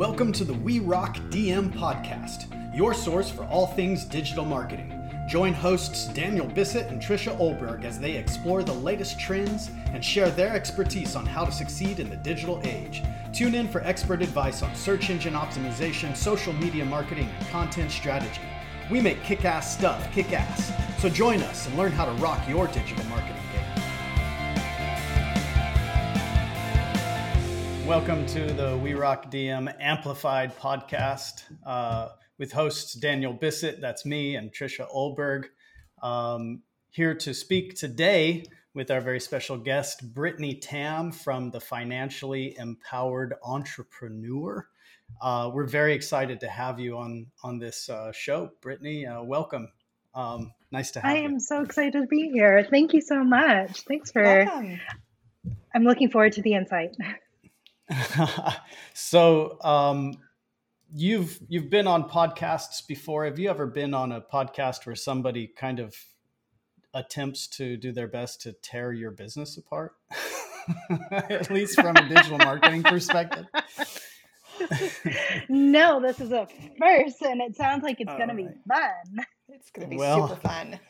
Welcome to the We Rock DM podcast, your source for all things digital marketing. Join hosts Daniel Bissett and Trisha Olberg as they explore the latest trends and share their expertise on how to succeed in the digital age. Tune in for expert advice on search engine optimization, social media marketing, and content strategy. We make kick ass stuff kick ass. So join us and learn how to rock your digital marketing Welcome to the We Rock DM Amplified podcast uh, with hosts Daniel Bissett, that's me, and Trisha Olberg. Um, here to speak today with our very special guest, Brittany Tam from the Financially Empowered Entrepreneur. Uh, we're very excited to have you on on this uh, show, Brittany. Uh, welcome. Um, nice to have I you. I am so excited to be here. Thank you so much. Thanks for. Welcome. I'm looking forward to the insight. so um, you've you've been on podcasts before. Have you ever been on a podcast where somebody kind of attempts to do their best to tear your business apart? At least from a digital marketing perspective. no, this is a first, and it sounds like it's going right. to be fun. It's going to be well, super fun.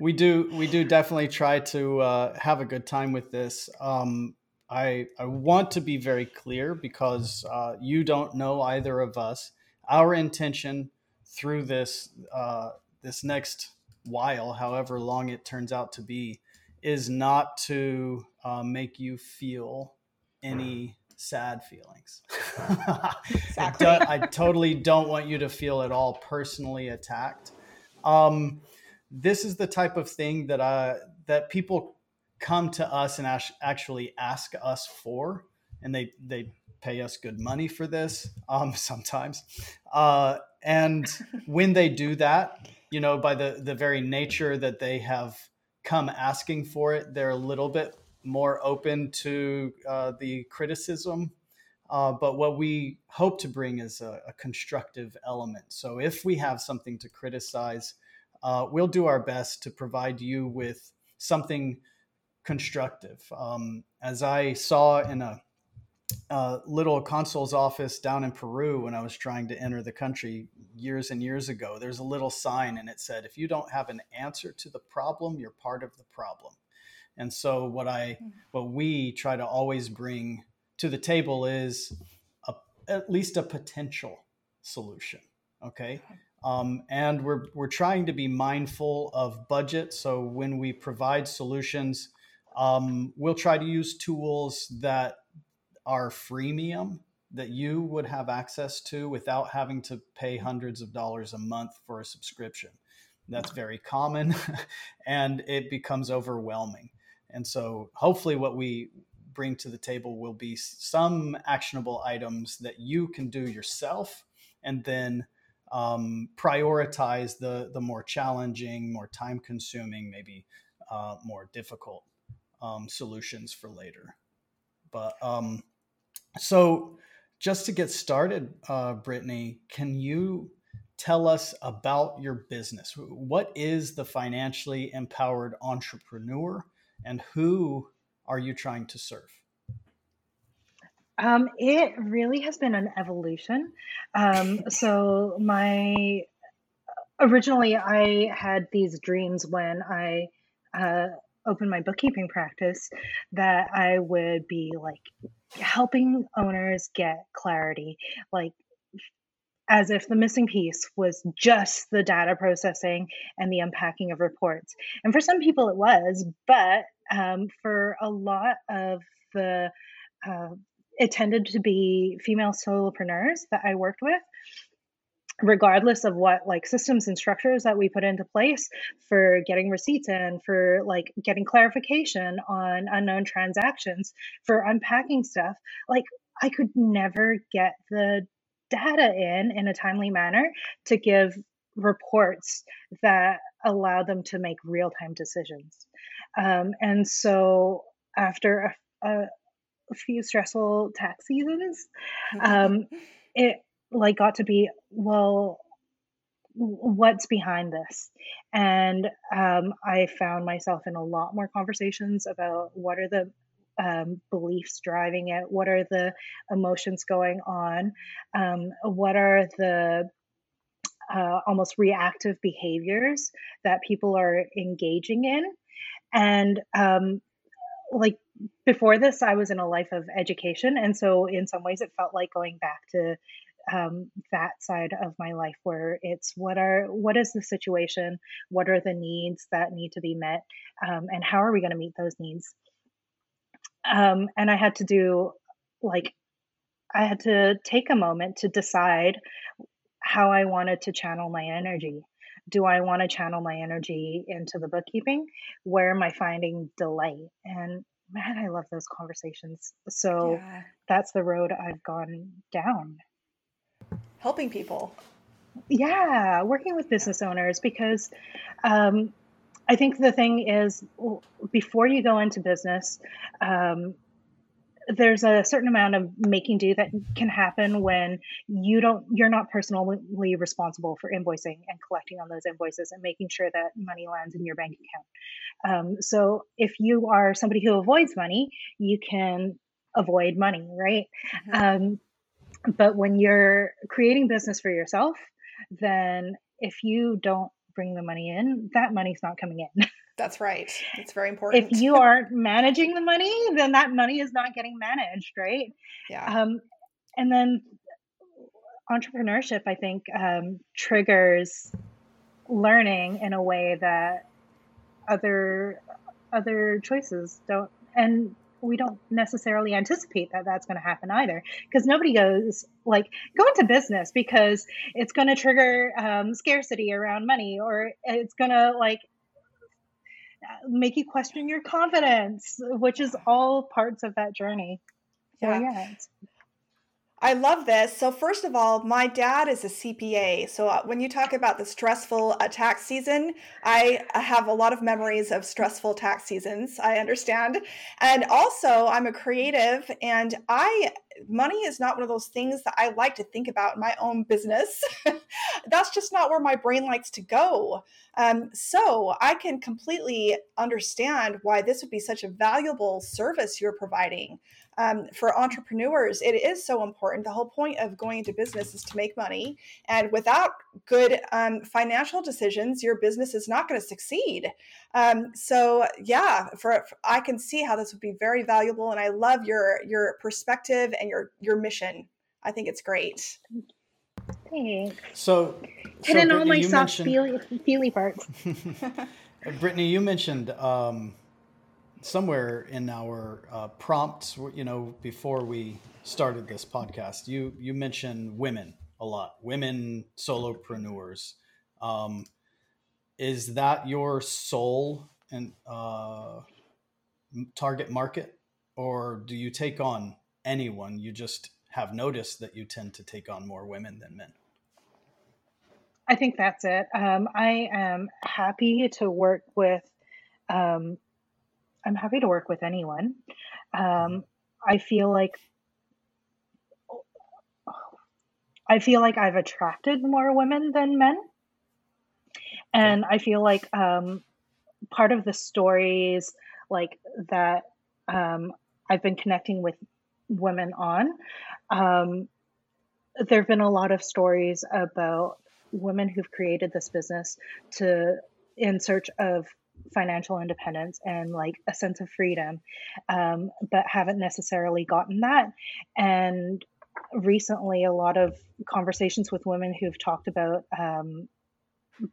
we do we do definitely try to uh, have a good time with this. Um, I, I want to be very clear because uh, you don't know either of us. Our intention through this uh, this next while, however long it turns out to be, is not to uh, make you feel any sad feelings. exactly. I, do, I, totally don't want you to feel at all personally attacked. Um, this is the type of thing that I that people come to us and actually ask us for, and they they pay us good money for this um, sometimes. Uh, and when they do that, you know, by the the very nature that they have come asking for it, they're a little bit more open to uh, the criticism. Uh, but what we hope to bring is a, a, constructive element. So if we have something to criticize, uh, we'll do our best to provide you with something constructive. Um, as I saw in a, a, little consul's office down in Peru when I was trying to enter the country years and years ago, there's a little sign and it said, if you don't have an answer to the problem, you're part of the problem. And so what I hmm. what we try to always bring to the table is a, at least a potential solution. Okay. Um, and we're, we're trying to be mindful of budget. So when we provide solutions, um, we'll try to use tools that are freemium that you would have access to without having to pay hundreds of dollars a month for a subscription. That's very common and it becomes overwhelming. And so, hopefully, what we bring to the table will be some actionable items that you can do yourself and then um, prioritize the, the more challenging, more time consuming, maybe uh, more difficult um, solutions for later. But um, so, just to get started, uh, Brittany, can you tell us about your business? What is the financially empowered entrepreneur, and who are you trying to serve? Um, it really has been an evolution. Um, so my originally I had these dreams when I uh, open my bookkeeping practice that I would be like helping owners get clarity, like as if the missing piece was just the data processing and the unpacking of reports. And for some people it was, but um, for a lot of the uh, it tended to be female solopreneurs that I worked with regardless of what like systems and structures that we put into place for getting receipts in for like getting clarification on unknown transactions for unpacking stuff like i could never get the data in in a timely manner to give reports that allow them to make real-time decisions. Um, and so after a, a, a few stressful tax seasons um, it like got to be well what's behind this and um, i found myself in a lot more conversations about what are the um, beliefs driving it? What are the emotions going on? Um, what are the uh, almost reactive behaviors that people are engaging in? And um, like before this, I was in a life of education. And so, in some ways, it felt like going back to um, that side of my life where it's what are what is the situation? What are the needs that need to be met? Um, and how are we going to meet those needs? Um, and i had to do like i had to take a moment to decide how i wanted to channel my energy. Do i want to channel my energy into the bookkeeping? Where am i finding delight? And man i love those conversations. So yeah. that's the road i've gone down helping people. Yeah, working with business owners because um, I think the thing is before you go into business, um, there's a certain amount of making do that can happen when you don't you're not personally responsible for invoicing and collecting on those invoices and making sure that money lands in your bank account um, so if you are somebody who avoids money you can avoid money right mm-hmm. um, but when you're creating business for yourself, then if you don't bring the money in, that money's not coming in. That's right. It's very important. If you aren't managing the money, then that money is not getting managed, right? Yeah. Um, and then entrepreneurship, I think, um, triggers learning in a way that other other choices don't. And we don't necessarily anticipate that that's going to happen either because nobody goes like go into business because it's going to trigger um, scarcity around money or it's going to like make you question your confidence which is all parts of that journey. So yeah, yeah I love this. So, first of all, my dad is a CPA. So, uh, when you talk about the stressful uh, tax season, I have a lot of memories of stressful tax seasons. I understand. And also, I'm a creative, and I money is not one of those things that I like to think about in my own business. That's just not where my brain likes to go. Um, so I can completely understand why this would be such a valuable service you're providing um, for entrepreneurs, it is so important. The whole point of going into business is to make money. And without good um, financial decisions, your business is not going to succeed. Um, so yeah, for, for, I can see how this would be very valuable. And I love your your perspective and your your mission. I think it's great. Thanks. So, so in all my soft feely, feely parts. Brittany, you mentioned um, somewhere in our uh, prompts, you know, before we started this podcast, you you mentioned women a lot, women solopreneurs. Um, is that your sole and uh, target market, or do you take on anyone? You just have noticed that you tend to take on more women than men. I think that's it. Um, I am happy to work with um, I'm happy to work with anyone. Um, I feel like I feel like I've attracted more women than men, and I feel like um, part of the stories like that um, I've been connecting with women on. Um, there have been a lot of stories about women who've created this business to in search of financial independence and like a sense of freedom, um, but haven't necessarily gotten that. And recently, a lot of conversations with women who've talked about um,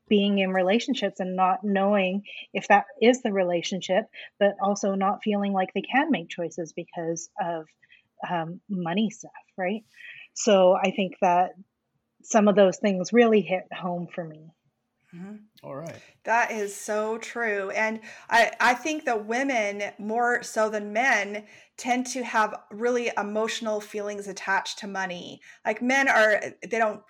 being in relationships and not knowing if that is the relationship, but also not feeling like they can make choices because of um, money stuff, right? So I think that some of those things really hit home for me. Mm-hmm. All right. That is so true. And I, I think that women, more so than men, tend to have really emotional feelings attached to money. Like men are, they don't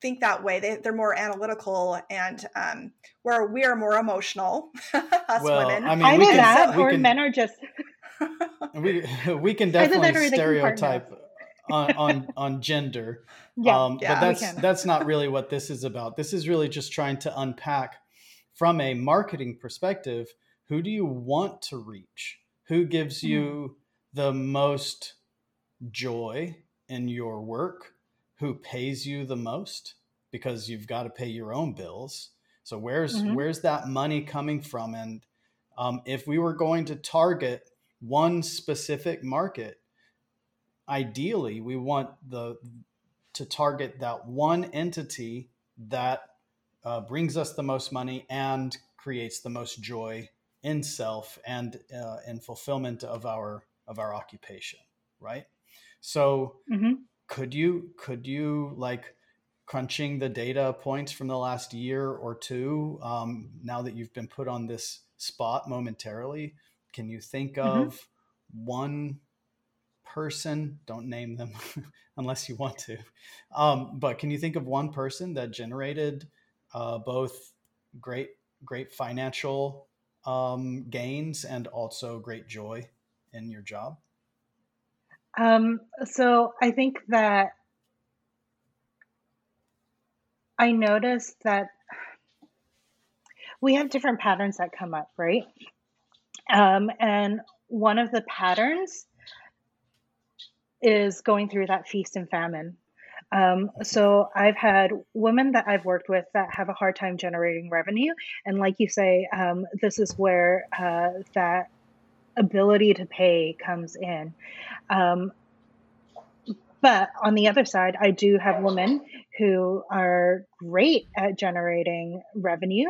think that way. They, they're more analytical and um, where we are more emotional, us well, women. I mean, Either can, that or can, men are just. we, we can definitely stereotype on, on, on gender. Yeah, um, yeah, but that's that's not really what this is about. This is really just trying to unpack from a marketing perspective who do you want to reach? Who gives you the most joy in your work, who pays you the most because you've got to pay your own bills. So where's mm-hmm. where's that money coming from? And um, if we were going to target one specific market, ideally we want the to target that one entity that uh, brings us the most money and creates the most joy in self and uh, in fulfillment of our of our occupation right so mm-hmm. could you could you like crunching the data points from the last year or two um, now that you've been put on this spot momentarily can you think mm-hmm. of one person don't name them unless you want to um, but can you think of one person that generated uh, both great great financial um, gains and also great joy in your job um, so i think that I noticed that we have different patterns that come up, right? Um, and one of the patterns is going through that feast and famine. Um, so I've had women that I've worked with that have a hard time generating revenue, and like you say, um, this is where uh, that ability to pay comes in. Um, but on the other side, I do have women who are great at generating revenue.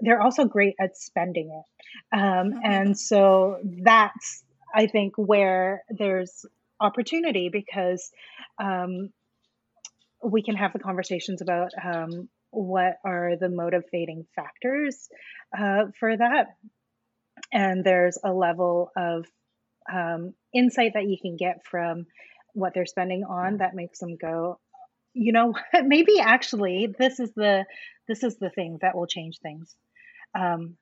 They're also great at spending it. Um. And so that's, I think, where there's opportunity because um, we can have the conversations about um, what are the motivating factors uh, for that. And there's a level of um, insight that you can get from what they're spending on that makes them go you know maybe actually this is the this is the thing that will change things um,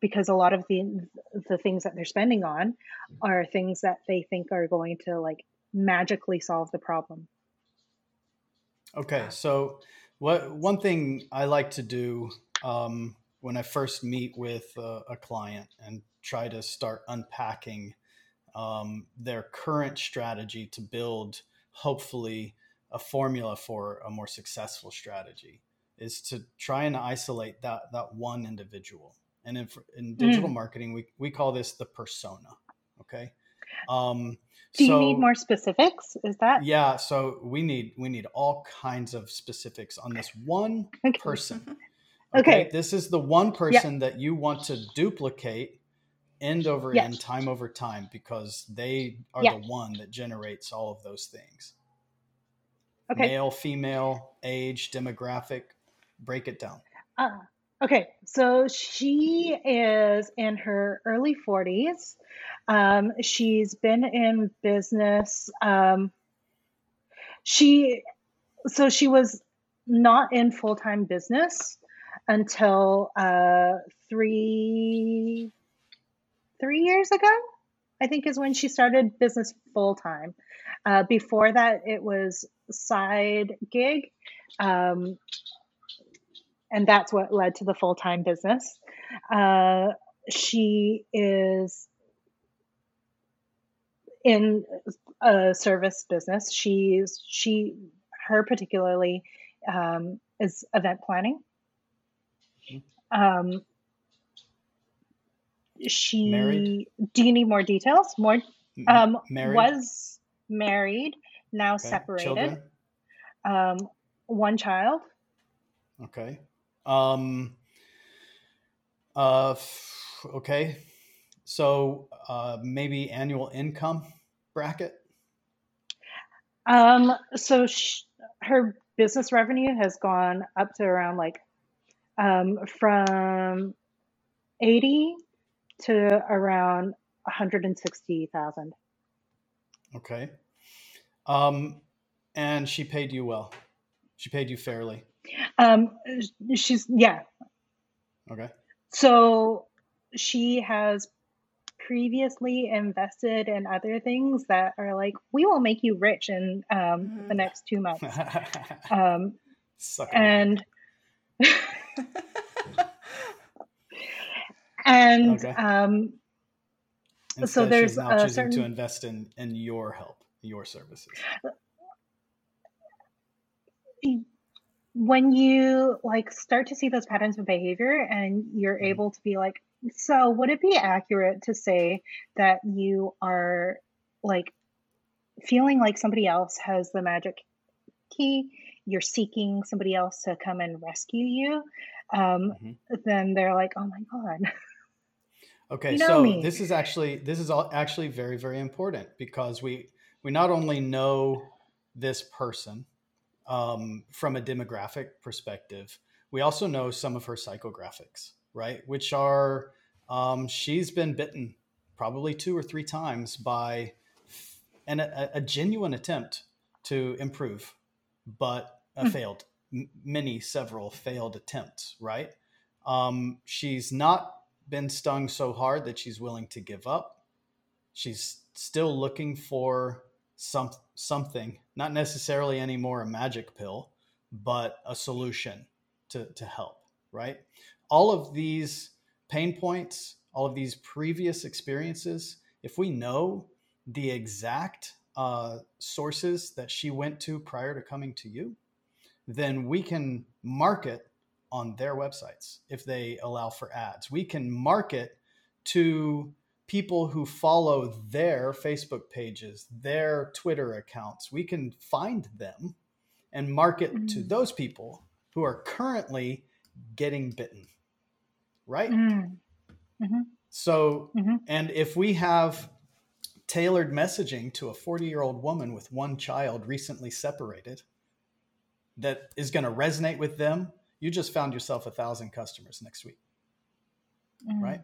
because a lot of the the things that they're spending on are things that they think are going to like magically solve the problem okay so what one thing i like to do um, when i first meet with a, a client and try to start unpacking um, their current strategy to build, hopefully, a formula for a more successful strategy is to try and isolate that that one individual. And in, in digital mm. marketing, we, we call this the persona. Okay. Um, Do so, you need more specifics? Is that? Yeah. So we need we need all kinds of specifics on this one okay. person. Okay? okay. This is the one person that you want to duplicate end over yes. end, time over time, because they are the one that generates all of those things. Okay. Male, female, age, demographic. Break it down. Uh, okay, so she is in her early 40s. Um, she's been in business. Um, she, so she was not in full time business until uh, three three years ago, I think is when she started business full time. Uh, before that, it was side gig. Um, and that's what led to the full time business. Uh, she is in a service business. She's she her particularly um, is event planning. Mm-hmm. Um, she married? do you need more details more um married? was married now okay. separated Children? um one child okay um uh okay so uh maybe annual income bracket um so she, her business revenue has gone up to around like um from 80 to around 160,000. Okay. Um, and she paid you well. She paid you fairly. Um, she's yeah. Okay. So she has previously invested in other things that are like we will make you rich in um, mm. the next two months. um, and and okay. um, Instead, so there's she's now a choosing certain to invest in in your help, your services. When you like start to see those patterns of behavior and you're Mhm. able to be like so would it be accurate to say that you are like feeling like somebody else has the magic key you're seeking somebody else to come and rescue you um, Mhm. then they're like oh my god Okay, you know so me this is actually this is all actually very very important because we we not only know this person um, from a demographic perspective, we also know some of her psychographics, right? Which are um, she's been bitten probably two or three times by an, a, a genuine attempt to improve, but a Mm, failed, m- many several failed attempts, right? Um, she's not been stung so hard that she's willing to give up. She's still looking for some something, not necessarily anymore a magic pill, but a solution to, to help, right? All of these pain points, all of these previous experiences, if we know the exact uh, sources that she went to prior to coming to you, then we can market on their websites if they allow for ads. We can market to people who follow their Facebook pages, their Twitter accounts. We can find them and market to mm, those people who are currently getting bitten, right? mm, mhm, So, mhm. and if we have tailored messaging to a 40 year old woman with one child recently separated that is going to resonate with them, you just found yourself a thousand customers next week, Mm, right?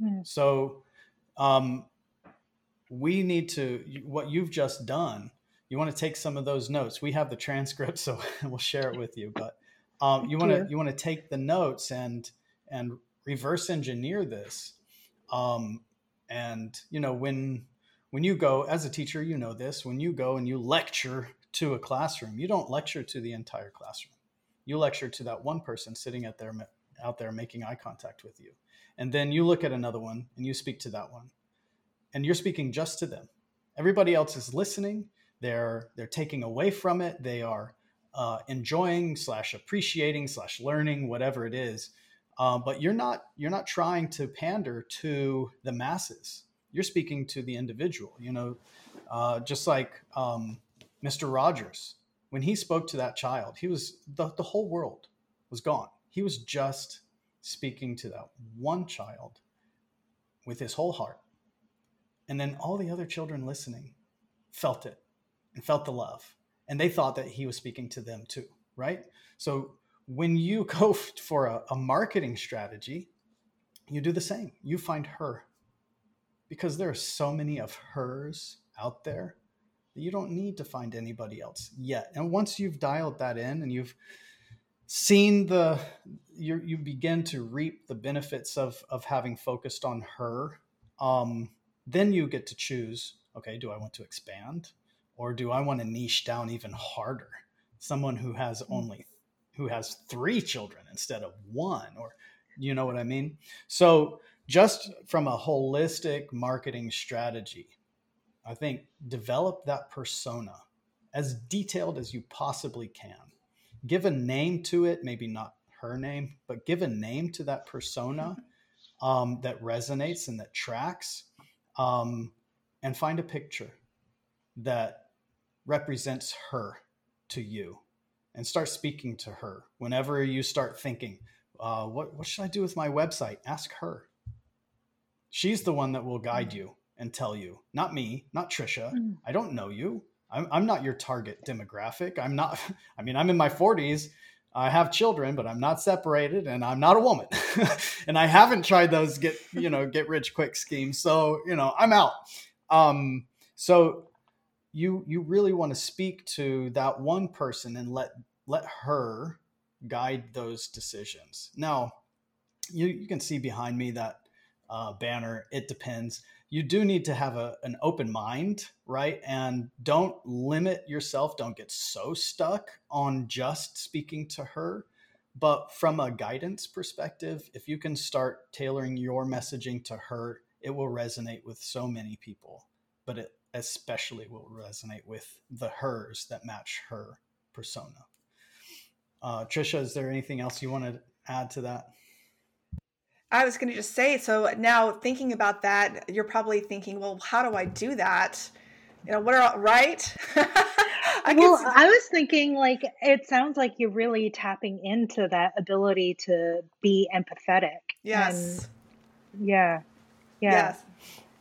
mm, So, um, we need to, what you've just done, you want to take some of those notes. We have the transcript, so we'll share it with you. But um, you want to you want to take the notes and and reverse engineer this. Um, and you know when when you go as a teacher, you know this. When you go and you lecture to a classroom, you don't lecture to the entire classroom. You lecture to that one person sitting at there out there making eye contact with you, and then you look at another one and you speak to that one, and you're speaking just to them. Everybody else is listening. They're they're taking away from it. They are uh, enjoying slash appreciating slash learning whatever it is. Uh, but you're not you're not trying to pander to the masses. You're speaking to the individual. You know, uh, just like um, Mr. Rogers when he spoke to that child, he was the, the whole world was gone. He was just speaking to that one child with his whole heart. And then all the other children listening felt it and felt the love. And they thought that he was speaking to them too, right? So when you go for a, a marketing strategy, you do the same. You find her because there are so many of hers out there that you don't need to find anybody else yet. And once you've dialed that in and you've seen the you you begin to reap the benefits of of having focused on her um then you get to choose okay do i want to expand or do i want to niche down even harder? Someone who has only who has three children instead of one or you know what i mean? So just from a holistic marketing strategy i think develop that persona as detailed as you possibly can. Give a name to it maybe not her name but give a name to that persona um, that resonates and that tracks um, and find a picture that represents her to you and start speaking to her whenever you start thinking uh, what, what should i do with my website? Ask her. She's the one that will guide you and tell you not me not trisha Mm, i don't know you. I'm, I'm not your target demographic. I'm not, I mean, I'm in my 40s. I have children, but I'm not separated and I'm not a woman. and I haven't tried those get, you know, get rich quick schemes. So, you know, I'm out. Um, so you you really want to speak to that one person and let let her guide those decisions. Now, you, you can see behind me that uh, banner. It depends you do need to have a, an open mind, right? And don't limit yourself. Don't get so stuck on just speaking to her. But from a guidance perspective, if you can start tailoring your messaging to her it will resonate with so many people, but it especially will resonate with the hers that match her persona. Uh, Trisha, is there anything else you want to add to that? I was going to just say, so now thinking about that, you're probably thinking, well, how do I do that? You know, what are right? I well, I was thinking like it sounds like you're really tapping into that ability to be empathetic. Yes. And yeah. Yeah.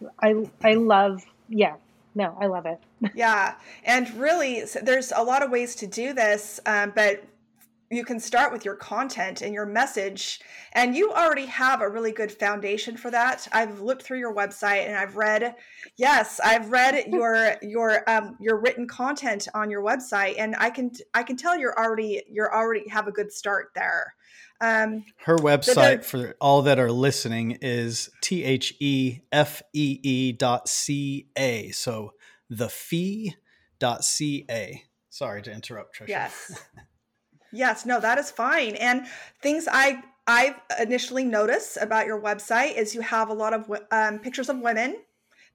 Yes. I I love yeah. No, I love it. yeah. And really there's a lot of ways to do this, um, but you can start with your content and your message and you already have a really good foundation for that. I've looked through your website and i've read yes i've read your your um, your written content on your website and i can i can tell you're already you're already have a good start there. Um, her website for all that are listening is t-h-e-f-e-e dot c-a so the fee dot c-a sorry to interrupt trisha yes Yes, no, that is fine. And things I I initially noticed about your website is you have a lot of um, pictures of women.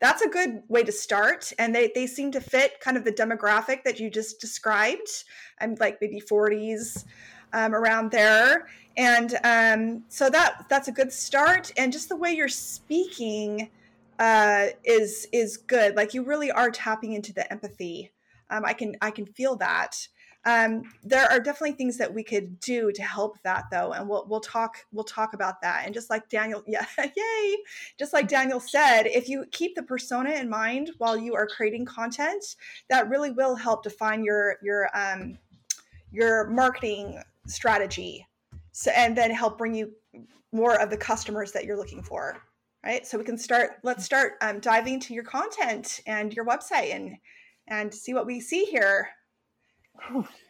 That's a good way to start, and they they seem to fit kind of the demographic that you just described. I'm like maybe 40s um, around there, and um, so that that's a good start. And just the way you're speaking uh, is is good. Like you really are tapping into the empathy. Um, I can I can feel that. Um, there are definitely things that we could do to help that though, and we'll we'll talk we'll talk about that. And just like Daniel, yeah, yay! Just like Daniel said, if you keep the persona in mind while you are creating content, that really will help define your your um, your marketing strategy, so and then help bring you more of the customers that you're looking for. Right. So we can start. Let's start um, diving into your content and your website and and see what we see here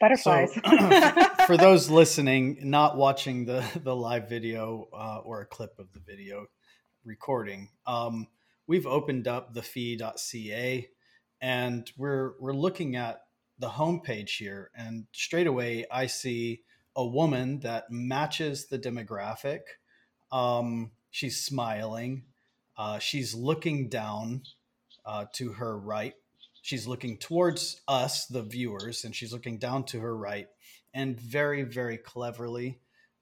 butterflies. So, for those listening, not watching the the live video uh, or a clip of the video recording, um, we've opened up the fee.ca and we're we're looking at the homepage here, and straight away I see a woman that matches the demographic. Um, she's smiling. Uh, she's looking down uh, to her right she's looking towards us, the viewers, and she's looking down to her right. And very, very cleverly,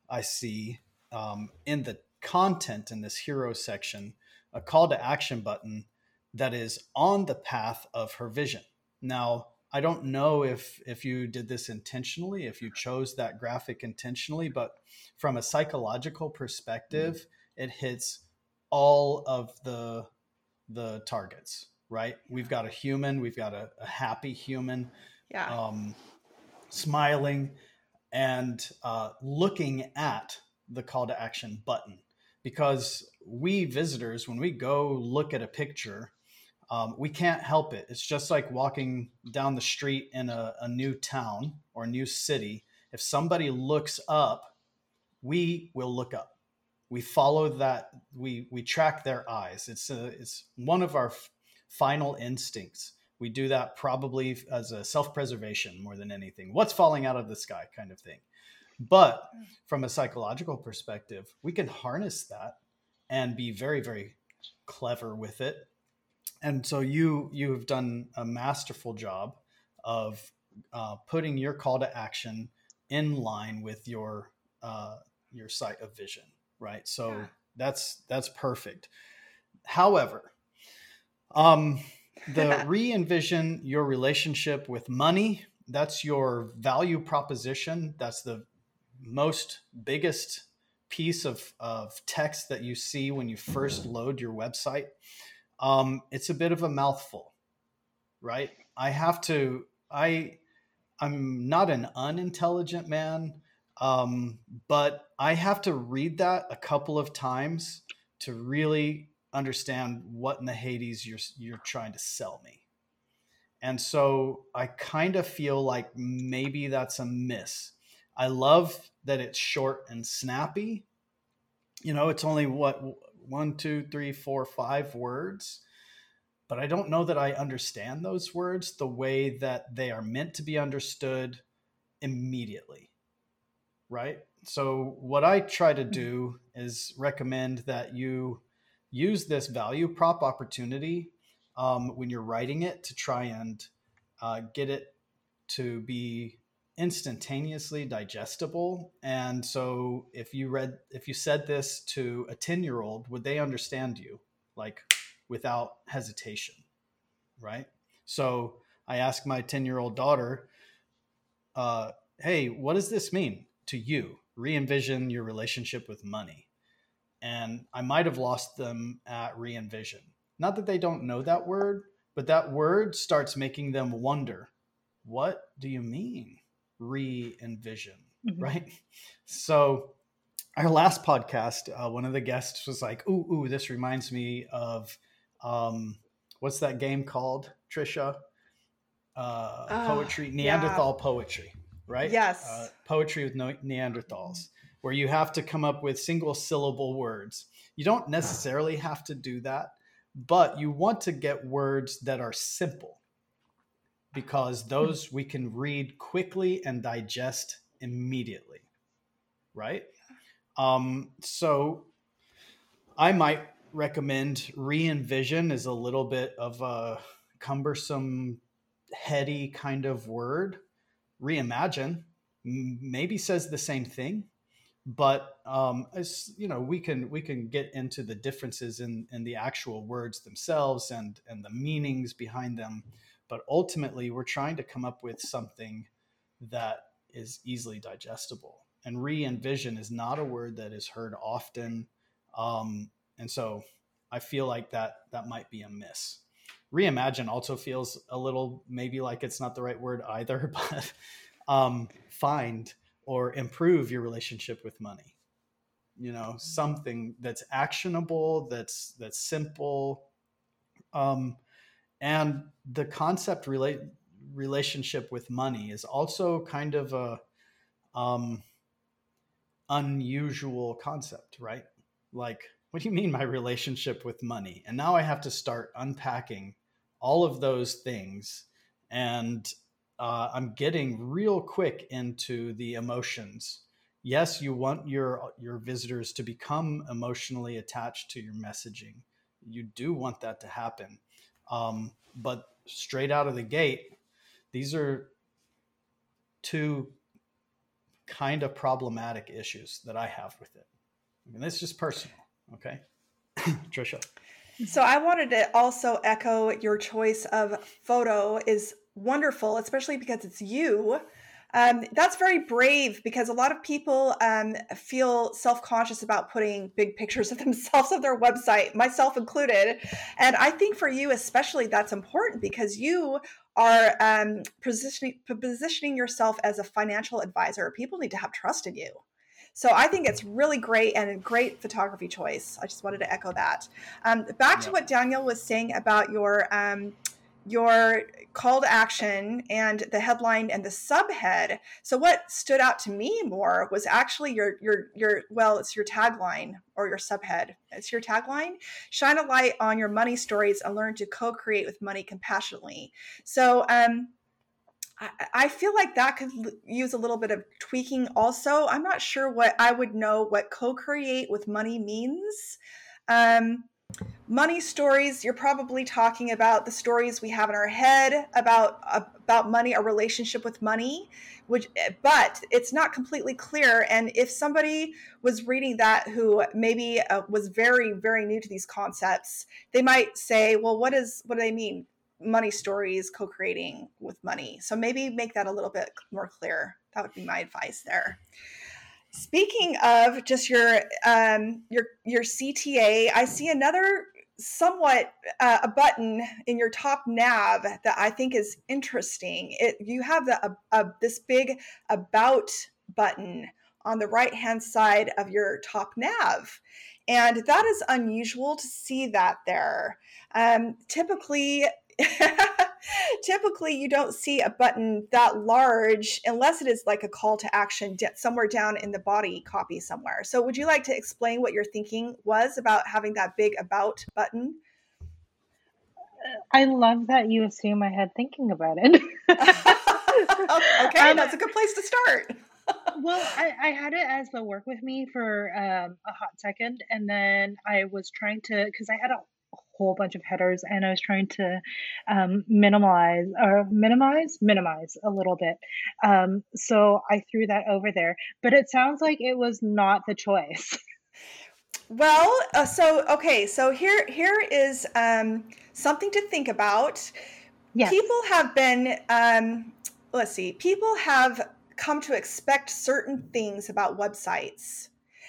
I see um, in the content in this hero section a call to action button that is on the path of her vision. Now, I don't know if if you did this intentionally, if you chose that graphic intentionally, but from a psychological perspective, mm-hmm. it hits all of the the targets right? We've got a human, we've got a, a happy human, yeah, um, smiling and uh, looking at the call to action button because we visitors, when we go look at a picture, um, we can't help it. It's just like walking down the street in a, a new town or a new city. If somebody looks up, we will look up. We follow that. We we track their eyes. It's a, it's one of our final instincts. We do that probably as a self preservation more than anything. What's falling out of the sky kind of thing. But from a psychological perspective, we can harness that and be very, very clever with it. And so you you have done a masterful job of uh, putting your call to action in line with your uh, your sight of vision, right? So yeah. that's that's perfect. However, um, the re envision your relationship with money. That's your value proposition. That's the most biggest piece of, of text that you see when you first load your website. Um, it's a bit of a mouthful, right? I have to, I, I'm not an unintelligent man, um, but I have to read that a couple of times to really understand what in the Hades you're you're trying to sell me. And so I kind of feel like maybe that's a miss. I love that it's short and snappy. You know, it's only what one, two, three, four, five words. But I don't know that I understand those words the way that they are meant to be understood immediately. Right? So, what I try to mm-hmm. do is recommend that you use this value prop opportunity um, when you're writing it to try and uh, get it to be instantaneously digestible. And so if you read if you said this to a 10 year old would they understand you like without hesitation right? So i asked my 10 year old daughter uh, hey what does this mean to you? Re-envision your relationship with money and i might have lost them at re-envision not that they don't know that word but that word starts making them wonder what do you mean re envision? Mm-hmm. Right. So, our last podcast, uh, one of the guests was like, ooh, ooh, this reminds me of um, what's that game called, Trisha? Uh, uh, poetry, Neanderthal yeah. poetry, right? Yes. Uh, poetry with no- Neanderthals, where you have to come up with single syllable words. You don't necessarily have to do that, but you want to get words that are simple because those we can read quickly and digest immediately right? Um, so i might recommend re-envision is a little bit of a cumbersome heady kind of word. Reimagine maybe says the same thing but um, as you know we can we can get into the differences in in the actual words themselves and and the meanings behind them but ultimately we're trying to come up with something that is easily digestible. And re-envision is not a word that is heard often um, and so i feel like that that might be a miss reimagine also feels a little maybe like it's not the right word either but um, find or improve your relationship with money you know something that's actionable that's that's simple um, and the concept relate relationship with money is also kind of a um, unusual concept, right? Like, what do you mean my relationship with money? And now I have to start unpacking all of those things, and uh, I'm getting real quick into the emotions. Yes, you want your your visitors to become emotionally attached to your messaging. You do want that to happen um, but straight out of the gate, these are two kind of problematic issues that I have with it. I mean, it's just personal. Okay. Trisha. So I wanted to also echo your choice of photo is wonderful, especially because it's you. Um, that's very brave because a lot of people um, feel self conscious about putting big pictures of themselves on their website, myself included. And I think for you, especially, that's important because you are um, positioning, positioning yourself as a financial advisor. People need to have trust in you. So I think it's really great and a great photography choice. I just wanted to echo that. Um, back yeah. to what Daniel was saying about your um, your call to action and the headline and the subhead. So what stood out to me more was actually your your your well, it's your tagline or your subhead. It's your tagline. Shine a light on your money stories and learn to co-create with money compassionately. So um I, feel like that could use a little bit of tweaking also. I'm not sure what I would know what co-create with money means. Um, money stories you're probably talking about the stories we have in our head about about money our relationship with money which but it's not completely clear. And if somebody was reading that who maybe uh, was very very new to these concepts they might say well what is what do they mean money stories co-creating with money? So maybe make that a little bit more clear. That would be my advice there Speaking of just your um, your your CTA, I see another somewhat uh, a button in your top nav that I think is interesting. It you have the uh, uh, this big about button on the right hand side of your top nav, and that is unusual to see that there. Um, typically. typically you don't see a button that large unless it is like a call to action somewhere down in the body copy somewhere. So would you like to explain what your thinking was about having that big about button? I love that you assume I had thinking about it. okay, um, that's a good place to start. well, I, I had it as the work with me for um, a hot second, and then I was trying to because I had a whole bunch of headers, and I was trying to um, minimize or minimize minimize a little bit. Um, so I threw that over there, but it sounds like it was not the choice. Well, uh, so okay, so here here is um, something to think about. Yes. People have been, um, let's see, people have come to expect certain things about websites.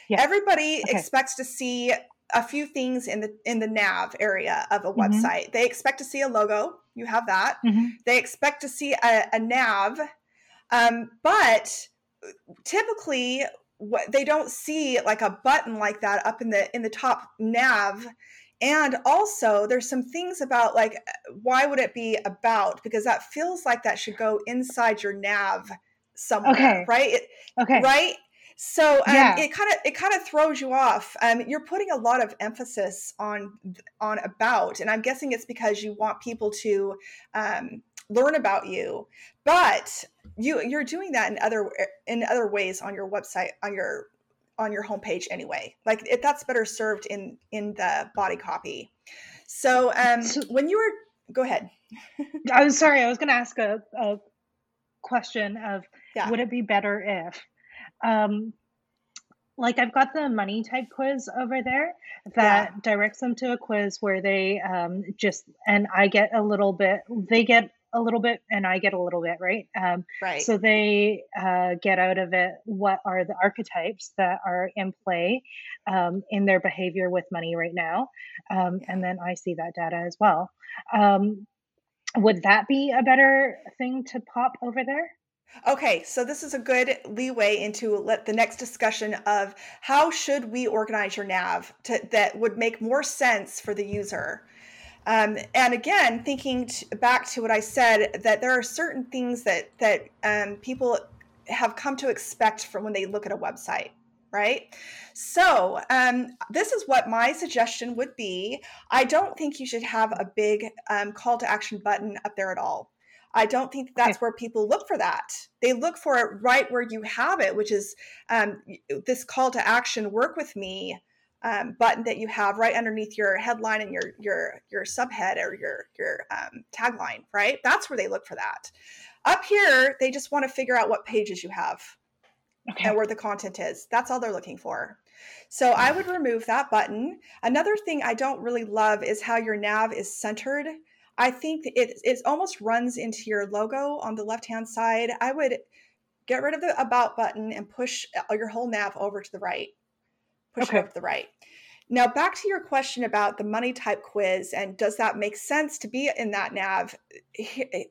Yes. Everybody Okay. expects to see a few things in the in the nav area of a Mhm. website. They expect to see a logo. You have that. Mhm. They expect to see a, a nav, um, but typically what they don't see like a button like that up in the in the top nav. And also, there's some things about like why would it be about? Because that feels like that should go inside your nav somewhere, Okay. right? It, Okay. right so um, Yeah. it kind of it kind of throws you off um, you're putting a lot of emphasis on on about and i'm guessing it's because you want people to um, learn about you but you you're doing that in other in other ways on your website on your on your homepage anyway like it, that's better served in in the body copy so um So- when you were go ahead I'm sorry. I was going to ask a, a question of Yeah. would it be better if, um, like I've got the money type quiz over there that directs them to a quiz where they um, just and I get a little bit, they get a little bit, and I get a little bit, right? Um, right so they uh, get out of it what are the archetypes that are in play um, in their behavior with money right now, um, and then I see that data as well. Um, would that be a better thing to pop over there? Okay, so this is a good leeway into let the next discussion of how should we organize your nav to, that would make more sense for the user. Um, and again, thinking t- back to what I said, that there are certain things that that um, people have come to expect from when they look at a website, right? So um, this is what my suggestion would be. I don't think you should have a big um, call to action button up there at all. I don't think that's where people look for that. They look for it right where you have it, which is um, this call to action, work with me um, button that you have right underneath your headline and your your your subhead or your your um, tagline. Right, that's where they look for that. Up here, they just want to figure out what pages you have Okay. and where the content is. That's all they're looking for. So I would remove that button. Another thing I don't really love is how your nav is centered. I think it it almost runs into your logo on the left hand side. I would get rid of the about button and push uh, your whole nav over to the right. Push Okay. it over to the right. Now back to your question about the money type quiz and does that make sense to be in that nav?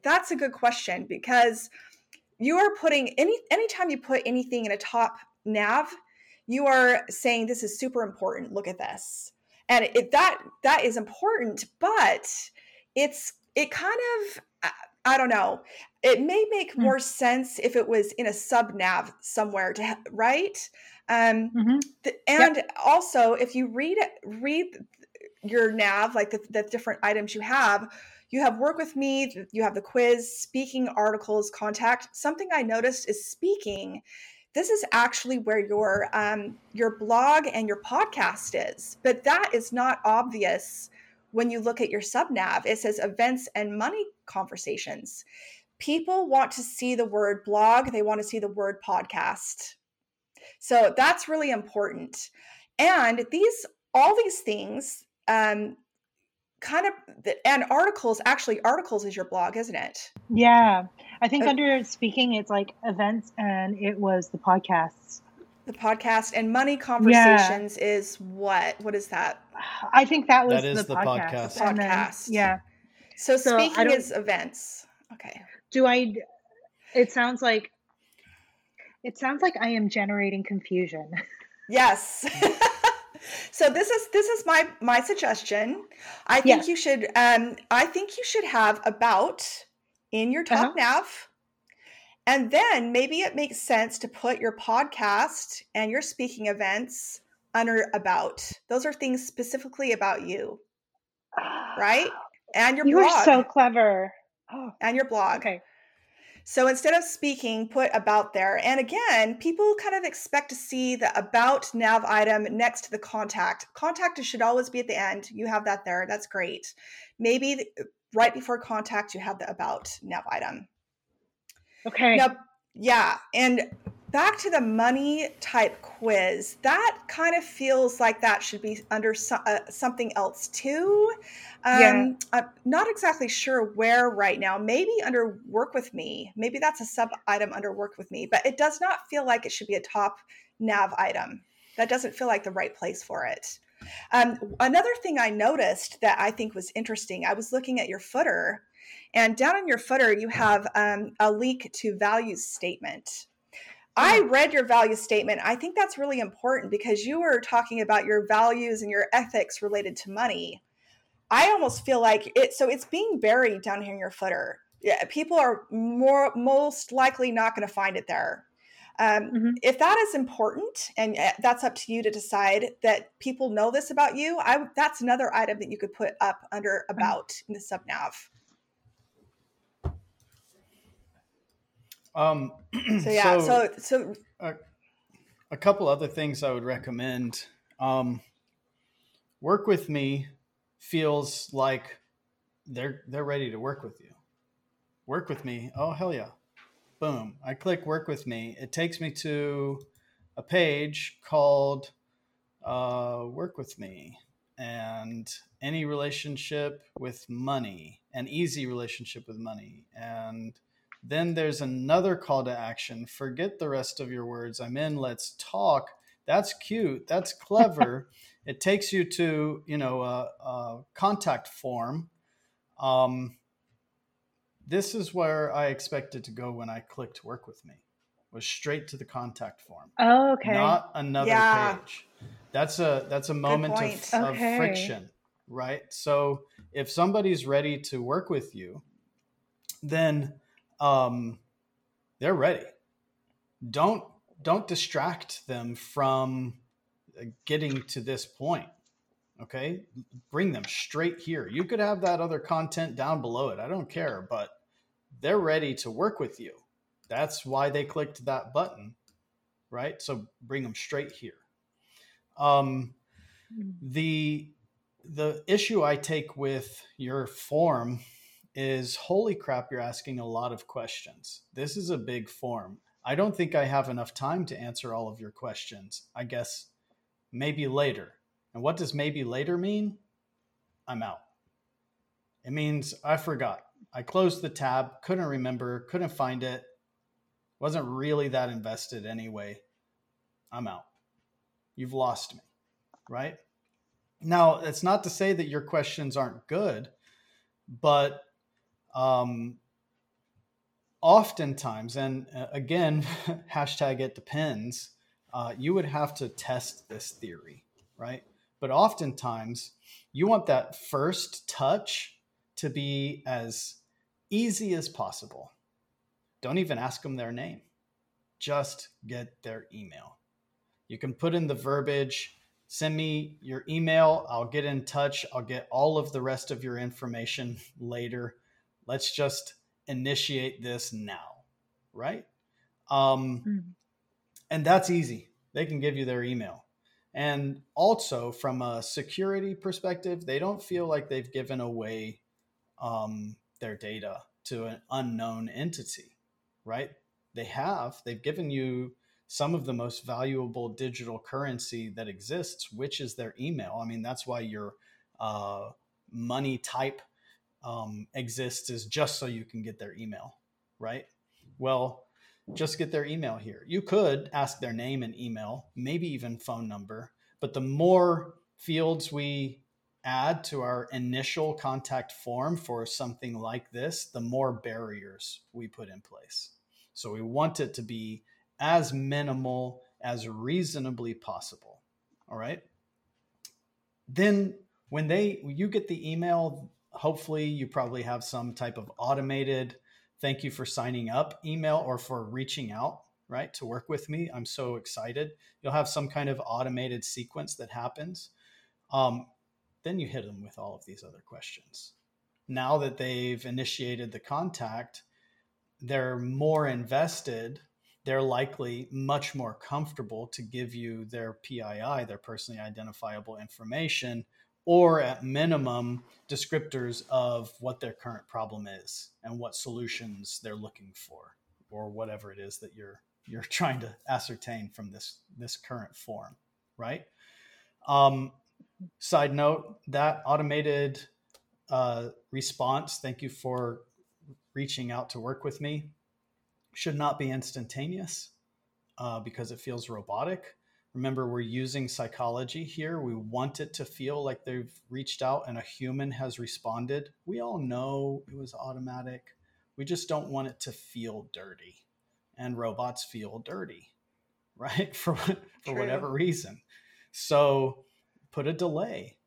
That's a good question because you are putting any anytime you put anything in a top nav, you are saying this is super important. Look at this. And it, that that is important, but it's it kind of I- I don't know. It may make Hmm. more sense if it was in a sub nav somewhere to right. Um, Mhm. th- and also if you read read your nav like the, the different items you have you have work with me you have the quiz speaking articles contact something i noticed is speaking this is actually where your um, your blog and your podcast is but that is not obvious when you look at your subnav it says events and money conversations people want to see the word blog they want to see the word podcast so that's really important. And these, all these things, um, kind of, and articles, actually, articles is your blog, isn't it? Yeah. I think Uh, under speaking, it's like events and it was the podcasts. The podcast and money conversations is what? What is that? I think that was That is the, the podcast. podcast. And then- yeah. So, So speaking don't- is events. Okay. Do I? It sounds like. It sounds like I am generating confusion. Yes. so this is this is my my suggestion. I think Yes. you should um I think you should have about in your top Uh-huh. nav. And then maybe it makes sense to put your podcast and your speaking events under about. Those are things specifically about you, right? And your You blog. are so clever. Oh, and your blog. okay. So instead of speaking, put about there. And again, people kind of expect to see the about nav item next to the contact. Contact should always be at the end. You have that there. That's great. Maybe uh, right before contact, you have the about nav item. Okay. Now, yeah. And back to the money type quiz. That kind of feels like that should be under so, uh, something else too. Um, yeah. i'm not exactly sure where right now. Maybe under work with me. Maybe that's a sub item under work with me but it does not feel like it should be a top nav item. That doesn't feel like the right place for it. Um, another thing i noticed that i think was interesting i was looking at your footer and down in your footer you have um, a link to values statement I read your value statement. I think that's really important because you were talking about your values and your ethics related to money. I almost feel like it so it's being buried down here in your footer. Yeah, people are more most likely not going to find it there. Um, mm-hmm. If that is important, and eh, that's up to you to decide that people know this about you, I that's another item that you could put up under mm-hmm. about mm-hmm. in the sub Um, so yeah, so so, so a, a, couple other things I would recommend. Um, work with me feels like they're they're ready to work with you. Work with me. Oh hell yeah! Boom! I click work with me. It takes me to a page called uh, work with me and any relationship with money, an easy relationship with money, and then there's another call to action. Forget the rest of your words. I'm in. Let's talk. That's cute. That's clever. it takes you to you know a, a contact form. Um, this is where I expected to go when I clicked work with me. Was straight to the contact form. Oh, okay. Not another yeah. page. That's a that's a moment of, okay. of friction, right? So if somebody's ready to work with you, then um, they're ready. Don't don't distract them from uh, getting to this point. Okay, bring them straight here. You could have that other content down below it. I don't care, but they're ready to work with you. That's why they clicked that button, right? So bring them straight here. Um, hmm. the the issue I take with your form is holy crap, you're asking a lot of questions. This is a big form. I don't think I have enough time to answer all of your questions. I guess maybe later. And what does maybe later mean? I'm out. It means I forgot. I closed the tab, couldn't remember, couldn't find it, wasn't really that invested anyway. I'm out. You've lost me, right? Now, it's not to say that your questions aren't good, but um, oftentimes, and uh, again, hashtag it depends, uh, you would have to test this theory, right? But oftentimes, you want that first touch to be as easy as possible. Don't even ask them their name, just get their email. You can put in the verbiage send me your email. I'll get in touch. I'll get all of the rest of your information later let's just initiate this now right? Um, mm. and that's easy. They can give you their email. And also from a security perspective they don't feel like they've given away um, their data to an unknown entity right? They have. They've given you some of the most valuable digital currency that exists which is their email. I mean that's why your uh, money type um, exists is just so you can get their email, right? Well, just get their email here. You could ask their name and email, maybe even phone number, but the more fields we add to our initial contact form for something like this, the more barriers we put in place. So we want it to be as minimal as reasonably possible. All right. Then when they you get the email hopefully you probably have some type of automated thank you for signing up email or for reaching out right to work with me. I'm so excited. You'll have some kind of automated sequence that happens. Um, then you hit them with all of these other questions. Now that they've initiated the contact they're more invested, they're likely much more comfortable to give you their PII, their personally identifiable information, or at minimum, descriptors of what their current problem is and what solutions they're looking for, or whatever it is that you're you're trying to ascertain from this this current form, right? Um, side note: that automated uh, response. Thank you for reaching out to work with me. Should not be instantaneous uh, because it feels robotic. Remember, we're using psychology here. We want it to feel like they've reached out and a human has responded. We all know it was automatic. We just don't want it to feel dirty and robots feel dirty, right? For for whatever reason. So put a delay,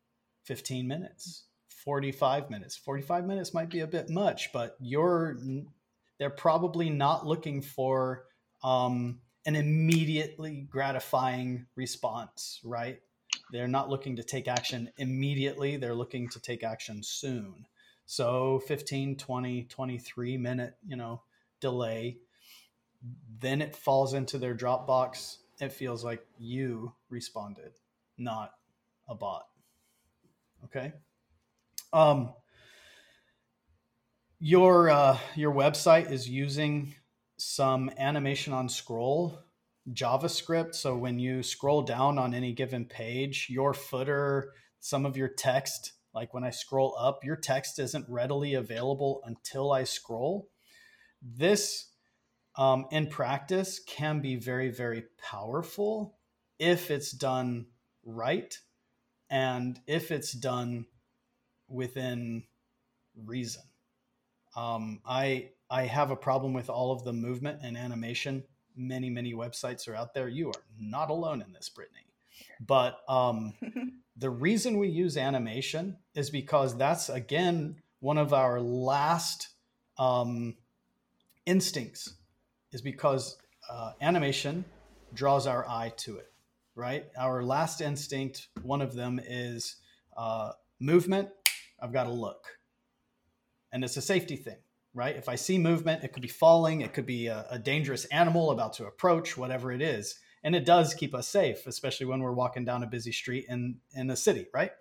15 minutes, 45 minutes. 45 minutes might be a bit much, but you're they're probably not looking for um, an immediately gratifying response, right? They're not looking to take action immediately. They're looking to take action soon. So 15, 20, 23 minute, you know, delay then it falls into their Dropbox. It feels like you responded, not a bot. Okay. Um, your uh, your website is using some animation on scroll JavaScript. So when you scroll down on any given page, your footer, some of your text, like when I scroll up, your text isn't readily available until I scroll. This um, in practice can be very, very powerful if it's done right and if it's done within reason. Um, I I have a problem with all of the movement and animation. Many many websites are out there. You are not alone in this, Brittany. But um, the reason we use animation is because that's again one of our last um, instincts is because uh, animation draws our eye to it, right? Our last instinct, one of them is uh, movement. I've got to look. And it's a safety thing, right? If I see movement, it could be falling, it could be a, a dangerous animal about to approach, whatever it is. And it does keep us safe, especially when we're walking down a busy street in, in a city, right?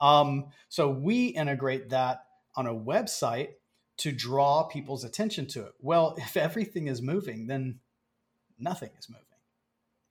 Um, so we integrate that on a website to draw people's attention to it. Well, if everything is moving, then nothing is moving.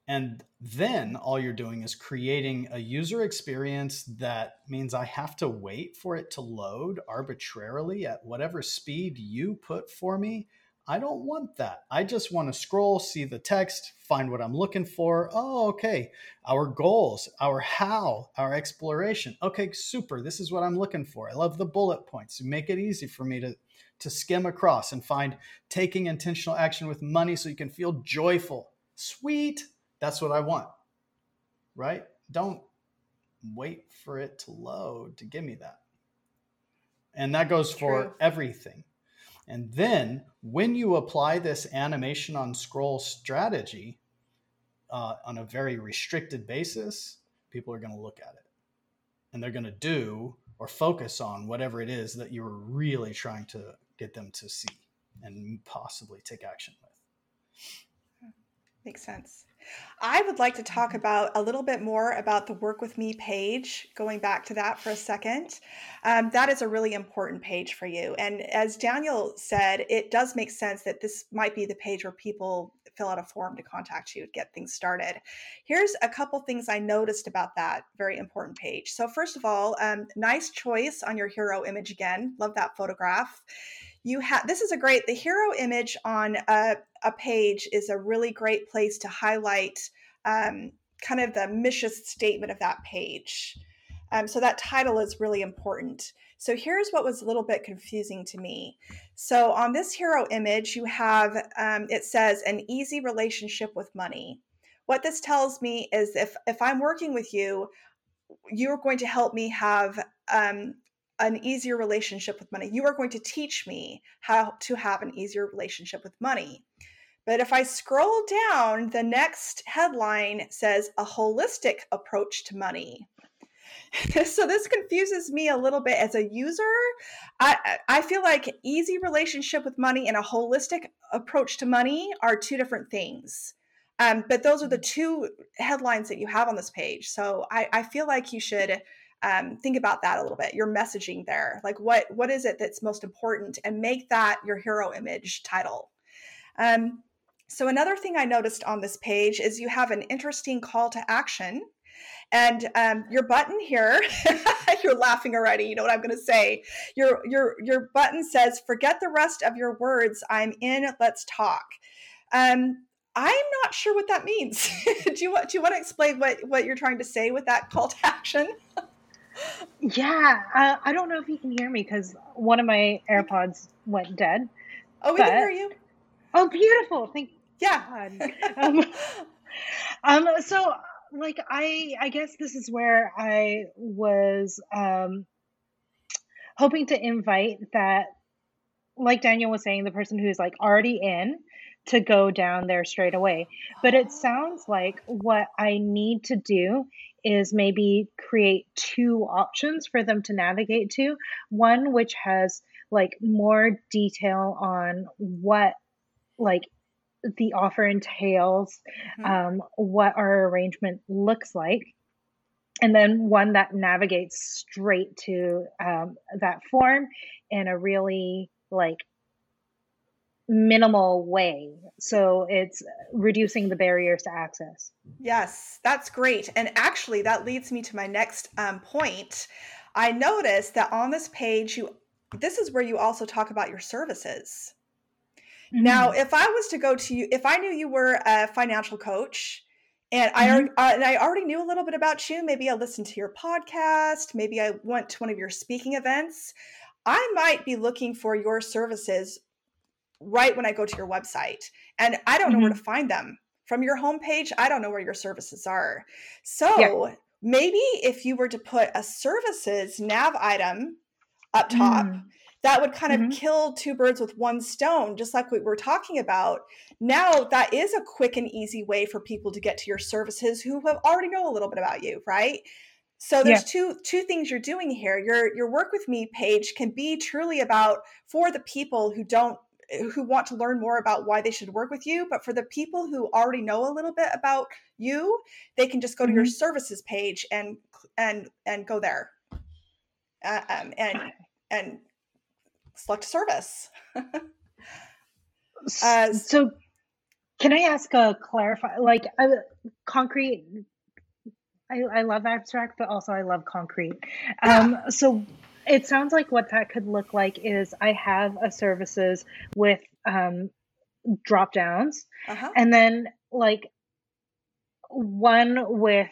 And then all you're doing is creating a user experience that means I have to wait for it to load arbitrarily at whatever speed you put for me. I don't want that. I just want to scroll, see the text, find what I'm looking for. Oh, okay. Our goals, our how, our exploration. Okay, super. This is what I'm looking for. I love the bullet points. You make it easy for me to to skim across and find taking intentional action with money so you can feel joyful. Sweet. That's what I want. Right? Don't wait for it to load to give me that. And that goes for True. everything. And then when you apply this animation on scroll strategy uh, on a very restricted basis, people are going to look at it and they're going to do or focus on whatever it is that you're really trying to get them to see and possibly take action with. Makes sense. I would like to talk about a little bit more about the Work With Me page, going back to that for a second. Um, that is a really important page for you. And as Daniel said, it does make sense that this might be the page where people fill out a form to contact you to get things started. Here's a couple things I noticed about that very important page. So, first of all, um, nice choice on your hero image again. Love that photograph you have this is a great the hero image on a, a page is a really great place to highlight um, kind of the mission statement of that page um, so that title is really important so here's what was a little bit confusing to me so on this hero image you have um, it says an easy relationship with money what this tells me is if if i'm working with you you're going to help me have um, an easier relationship with money. You are going to teach me how to have an easier relationship with money. But if I scroll down, the next headline says a holistic approach to money. so this confuses me a little bit as a user. I I feel like easy relationship with money and a holistic approach to money are two different things. Um, but those are the two headlines that you have on this page. So I, I feel like you should um, think about that a little bit. Your messaging there, like what what is it that's most important, and make that your hero image title. Um, so another thing I noticed on this page is you have an interesting call to action. And um, your button here, you're laughing already. You know what I'm going to say. Your your your button says, "Forget the rest of your words. I'm in. Let's talk." Um, I'm not sure what that means. do you want do you want to explain what what you're trying to say with that call to action? yeah, uh, I don't know if you can hear me because one of my AirPods went dead. Oh, we but, can hear you. Oh, beautiful! Thank yeah. um, um, so like I I guess this is where I was um hoping to invite that like Daniel was saying, the person who's like already in to go down there straight away. But it sounds like what I need to do is maybe create two options for them to navigate to. One which has like more detail on what like the offer entails, mm-hmm. um, what our arrangement looks like, and then one that navigates straight to um, that form in a really like minimal way. So it's reducing the barriers to access. Yes, that's great. And actually, that leads me to my next um, point. I noticed that on this page, you this is where you also talk about your services. Mm-hmm. Now, if I was to go to you, if I knew you were a financial coach, and mm-hmm. I uh, and I already knew a little bit about you, maybe I listened to your podcast, maybe I went to one of your speaking events. I might be looking for your services right when I go to your website. And I don't know mm-hmm. where to find them. From your homepage, I don't know where your services are. So yeah. maybe if you were to put a services nav item up top, mm. That would kind of mm-hmm. kill two birds with one stone, just like we were talking about. Now, that is a quick and easy way for people to get to your services who have already know a little bit about you, right? So there's yeah. two two things you're doing here. Your your work with me page can be truly about for the people who don't who want to learn more about why they should work with you. But for the people who already know a little bit about you, they can just go to mm-hmm. your services page and and and go there, uh, um, and and select service. uh, so, can I ask a clarify, like concrete? I, I love abstract, but also I love concrete. Yeah. Um, so it sounds like what that could look like is I have a services with um, drop downs, uh-huh. and then like one with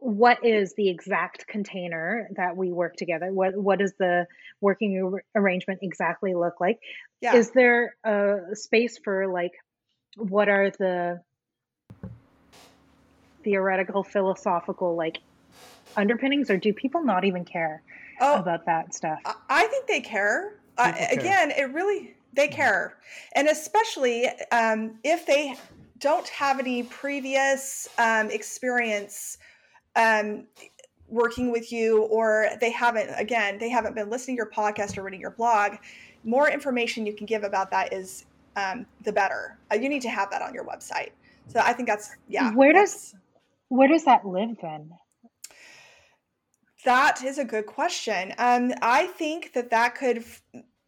what is the exact container that we work together what what does the working arrangement exactly look like yeah. is there a space for like what are the theoretical philosophical like underpinnings or do people not even care oh, about that stuff. I think they care. Uh, again, it really they mm-hmm. care, and especially um, if they don't have any previous um, experience um, working with you, or they haven't. Again, they haven't been listening to your podcast or reading your blog. More information you can give about that is um, the better. Uh, you need to have that on your website. So I think that's yeah. Where does where does that live then? That is a good question. Um, I think that that could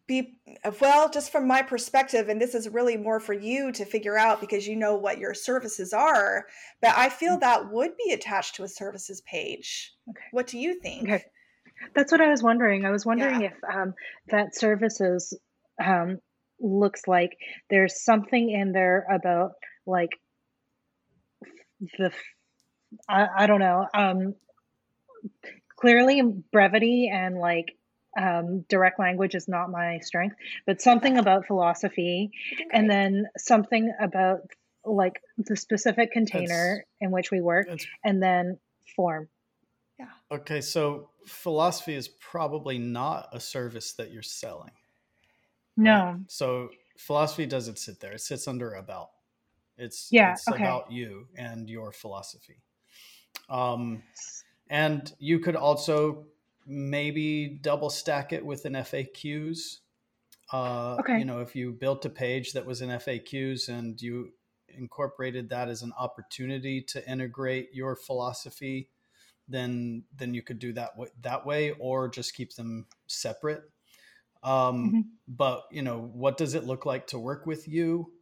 be, well, just from my perspective, and this is really more for you to figure out because you know what your services are, but I feel mm. that would be attached to a services page. Okay. What do you think? Okay. That's what I was wondering. I was wondering yeah. if um, that services um, looks like there's something in there about like the I, I don't know um, clearly brevity and like um, direct language is not my strength, but something about philosophy, and then something about like the specific container that's, in which we work, and then form. Yeah. Okay, so philosophy is probably not a service that you're selling. No. Right? So philosophy doesn't sit there; it sits under about. It's yeah. It's okay. about you and your philosophy. Um, and you could also maybe double stack it with an FAQs. Uh, Okay. You know, if you built a page that was in FAQs and you incorporated that as an opportunity to integrate your philosophy, then then you could do that w- that way, or just keep them separate. Um, Mhm. But you know, what does it look like to work with you?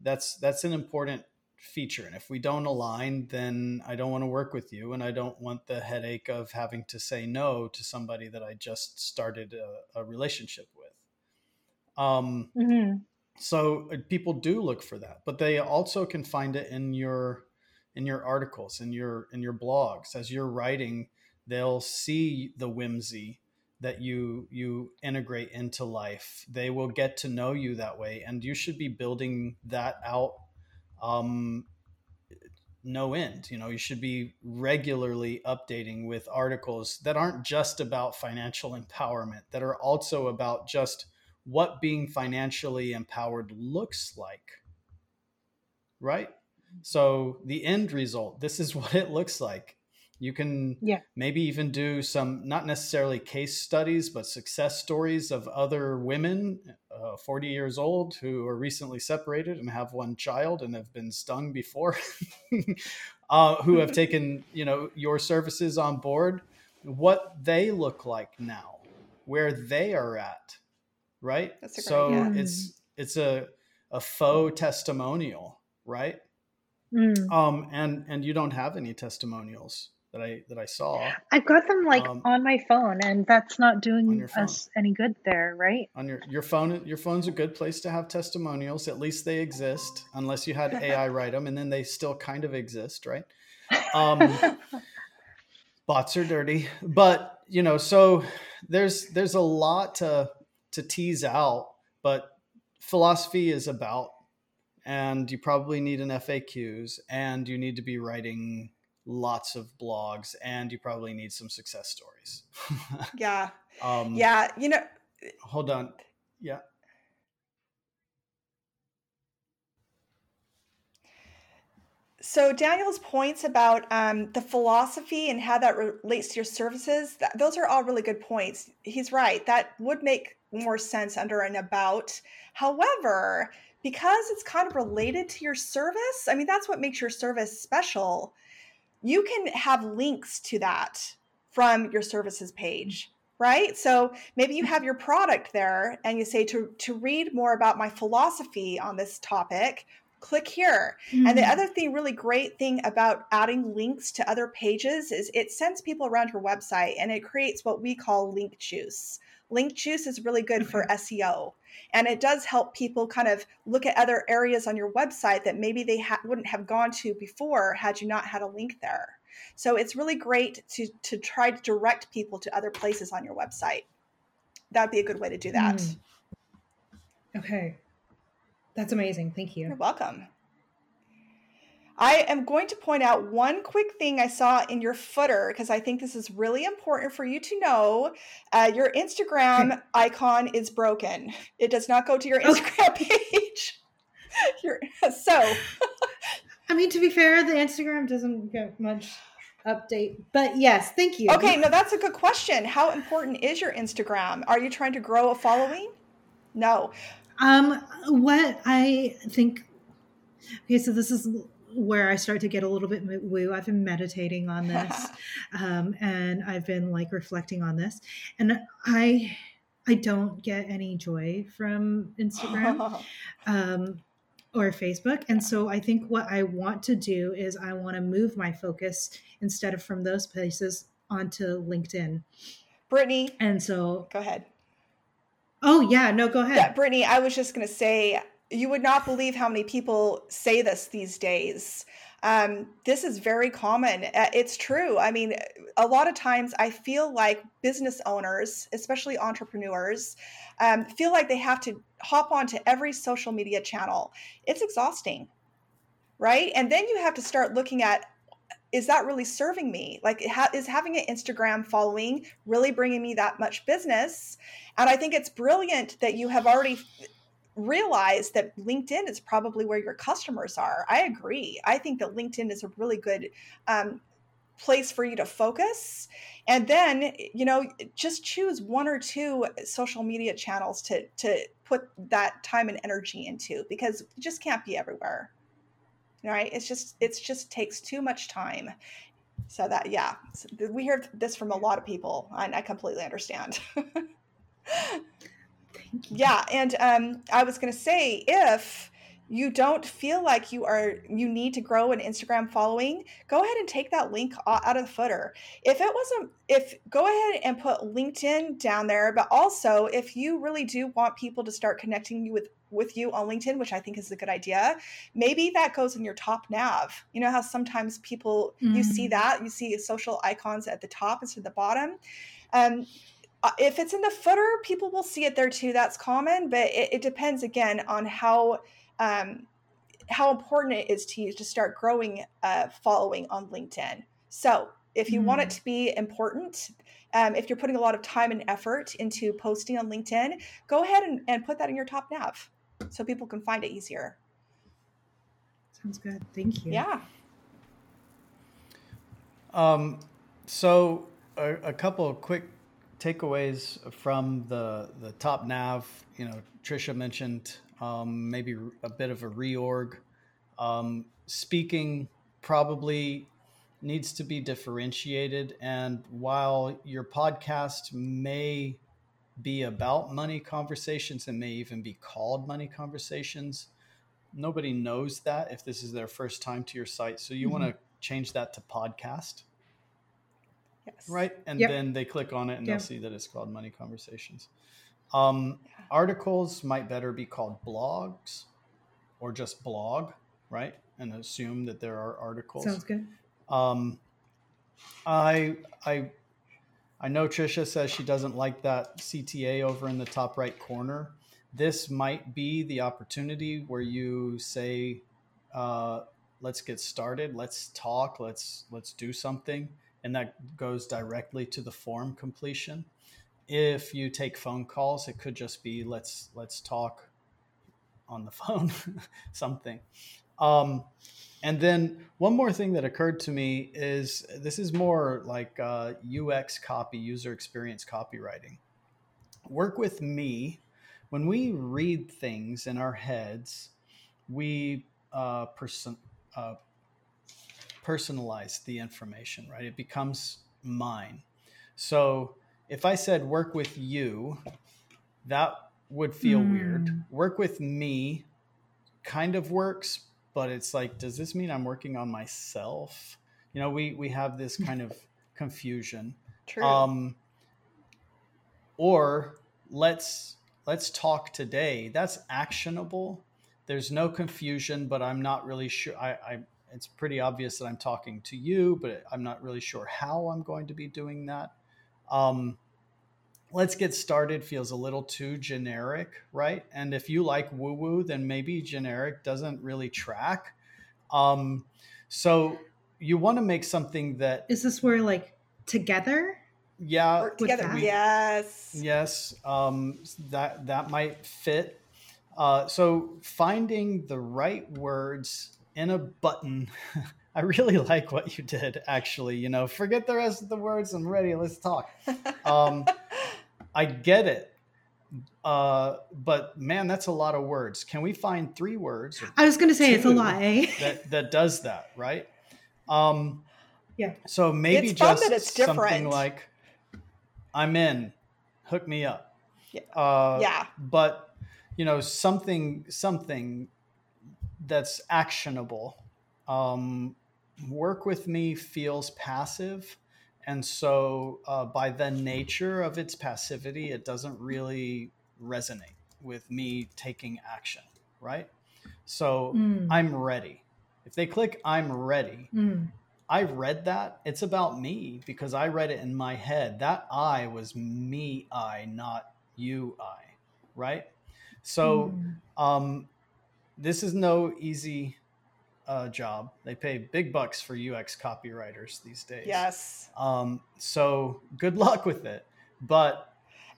That's that's an important feature. And if we don't align, then I don't want to work with you, and I don't want the headache of having to say no to somebody that I just started a, a relationship with. Um, Mhm. so uh, people do look for that but they also can find it in your in your articles in your in your blogs as you're writing they'll see the whimsy that you you integrate into life they will get to know you that way and you should be building that out um no end you know you should be regularly updating with articles that aren't just about financial empowerment that are also about just what being financially empowered looks like. Right? So, the end result, this is what it looks like. You can Yeah. maybe even do some, not necessarily case studies, but success stories of other women, uh, 40 years old, who are recently separated and have one child and have been stung before, uh, who have taken, you know, your services on board, what they look like now, where they are at right That's great so idea. it's it's a a faux testimonial right Mm. um and and you don't have any testimonials that i that i saw I've got them like Um, on my phone, and that's not doing us any good there, right? on your your phone your phone's a good place to have testimonials. At least they exist unless you had ai write them and then they still kind of exist right? Um bots are dirty. But you know so there's there's a lot to to tease out but philosophy is about and you probably need an faqs and you need to be writing lots of blogs and you probably need some success stories Yeah. um Yeah. You know, hold on yeah So Daniel's points about um, the philosophy and how that relates to your services, that, those are all really good points. He's right. That would make more sense under an about. However, because it's kind of related to your service, I mean, that's what makes your service special. You can have links to that from your services page, right? So maybe you have your product there and you say to, to read more about my philosophy on this topic, click here. And the Mm. other thing, really great thing about adding links to other pages is it sends people around your website and it creates what we call link juice. Link juice is really good for SEO and it does help people kind of look at other areas on your website that maybe they ha- wouldn't have gone to before had you not had a link there. So it's really great to to try to direct people to other places on your website. That'd be a good way to do that. Mm. Okay. That's amazing. Thank you. You're you. welcome. I am going to point out one quick thing I saw in your footer because I think this is really important for you to know. Uh, your Instagram icon is broken. It does not go to your Okay. Instagram page. Your- so, I mean, to be fair, the Instagram doesn't get much update, but yes, thank you. okay, no, that's a good question. How important is your Instagram? Are you trying to grow a following? No. Um, what I think. Okay, so this is where I start to get a little bit woo. I've been meditating on this, um, and I've been like reflecting on this, and I, I don't get any joy from Instagram. um, or Facebook. And so I think what I want to do is I want to move my focus instead of from those places onto LinkedIn. Brittany, And so, go ahead. oh, yeah, no, go ahead. Yeah, Brittany, I was just going to say, you would not believe how many people say this these days. Um, this is very common. Uh, It's true. I mean, a lot of times I feel like business owners, especially entrepreneurs, um, feel like they have to hop onto every social media channel. It's exhausting, right? And then you have to start looking at is that really serving me? Like, is having an Instagram following really bringing me that much business? And I think it's brilliant that you have already realized that LinkedIn is probably where your customers are. I agree. I think that LinkedIn is a really good um, place for you to focus and then you know just choose one or two social media channels to to put that time and energy into because you just can't be everywhere right it's just it's just takes too much time so that yeah we hear this from a lot of people and i completely understand yeah and um, i was going to say if you don't feel like you are you need to grow an Instagram following, go ahead and take that link out of the footer. If it wasn't if go ahead and put LinkedIn down there, but also if you really do want people to start connecting you with with you on LinkedIn, which I think is a good idea, maybe that goes in your top nav. You know how sometimes people mm. you see mm. that, you see social icons at the top instead of the bottom. Um, if it's in the footer, people will see it there too. That's common, but it, it depends again on how um, how important it is to you to start growing a following on LinkedIn. So, if you mm. want it mm. to be important, um, if you're putting a lot of time and effort into posting on LinkedIn, go ahead and, and put that in your top nav so people can find it easier. Sounds good. Thank you. Yeah. Um, so, a, a couple of quick takeaways from the the top nav. You know, Trisha mentioned um, maybe a bit of a reorg. Um, speaking probably needs to be differentiated. And while your podcast may be about money conversations and may even be called money conversations, nobody knows that if this is their first time to your site. So you mm-hmm. want to change that to podcast. Yes. Right. And yep. then they click on it and yep. they'll see that it's called money conversations. Um, articles might better be called blogs or just blog, right? And assume that there are articles. Sounds good. Um, I I I know Trisha says she doesn't like that CTA over in the top right corner. This might be the opportunity where you say, uh, "Let's get started. Let's talk. Let's let's do something," and that goes directly to the form completion if you take phone calls, it could just be let's let's talk on the phone, something. Um, and then one more thing that occurred to me is this is more like uh, UX copy, user experience copywriting. Work with me. When we read things in our heads, we uh, person, uh, personalize the information, right? It becomes mine. So if I said work with you, that would feel mm. weird. Work with me kind of works, but it's like, does this mean I'm working on myself? You know, we we have this kind of confusion. True. Um, or let's let's talk today. That's actionable. There's no confusion, but I'm not really sure. I, I it's pretty obvious that I'm talking to you, but I'm not really sure how I'm going to be doing that. Um, let's get started feels a little too generic, right? And if you like woo woo, then maybe generic doesn't really track. Um, so you want to make something that is this where like together? Yeah, Work together. We, yes, yes. Um, that that might fit. Uh, so finding the right words in a button I really like what you did, actually. You know, forget the rest of the words. I'm ready. Let's talk. Um, I get it. Uh, but man, that's a lot of words. Can we find three words? I was going to say it's a lot, eh? that, that does that, right? Um, yeah. So maybe it's just something like, I'm in, hook me up. Yeah. Uh, yeah. But, you know, something, something that's actionable. Um, work with me feels passive. And so, uh, by the nature of its passivity, it doesn't really resonate with me taking action, right? So, mm. I'm ready. If they click, I'm ready. Mm. I read that. It's about me because I read it in my head. That I was me, I, not you, I, right? So, mm. um, this is no easy uh, job. They pay big bucks for UX copywriters these days. Yes. Um, so good luck with it. But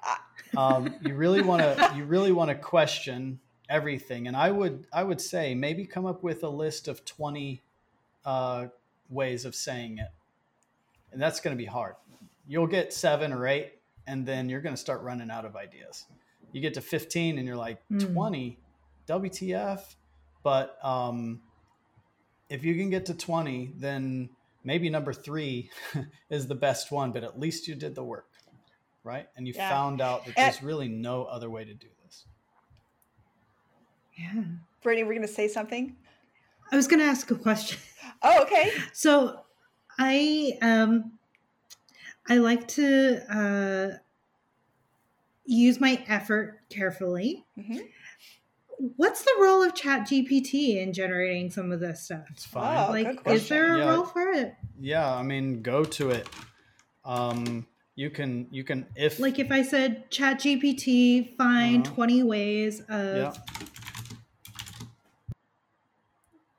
um, you really want to you really want to question everything. And I would I would say maybe come up with a list of twenty uh, ways of saying it. and that's going to be hard. You'll get seven or eight, and then you're going to start running out of ideas. You get to 15, and you're like Mm. 20, WTF? But um, if you can get to 20, then maybe number three is the best one, but at least you did the work, right? And you Yeah. found out that And- there's really no other way to do this. Yeah. Brittany, we're going to say something. I was going to ask a question. Oh, okay. So I um I like to uh use my effort carefully. hmm What's the role of Chat GPT in generating some of this stuff? It's fine. Oh, like is there a Yeah. role for it? Yeah, I mean, go to it. Um, you can, you can, if Like if I said Chat GPT find Uh-huh. 20 ways of yeah,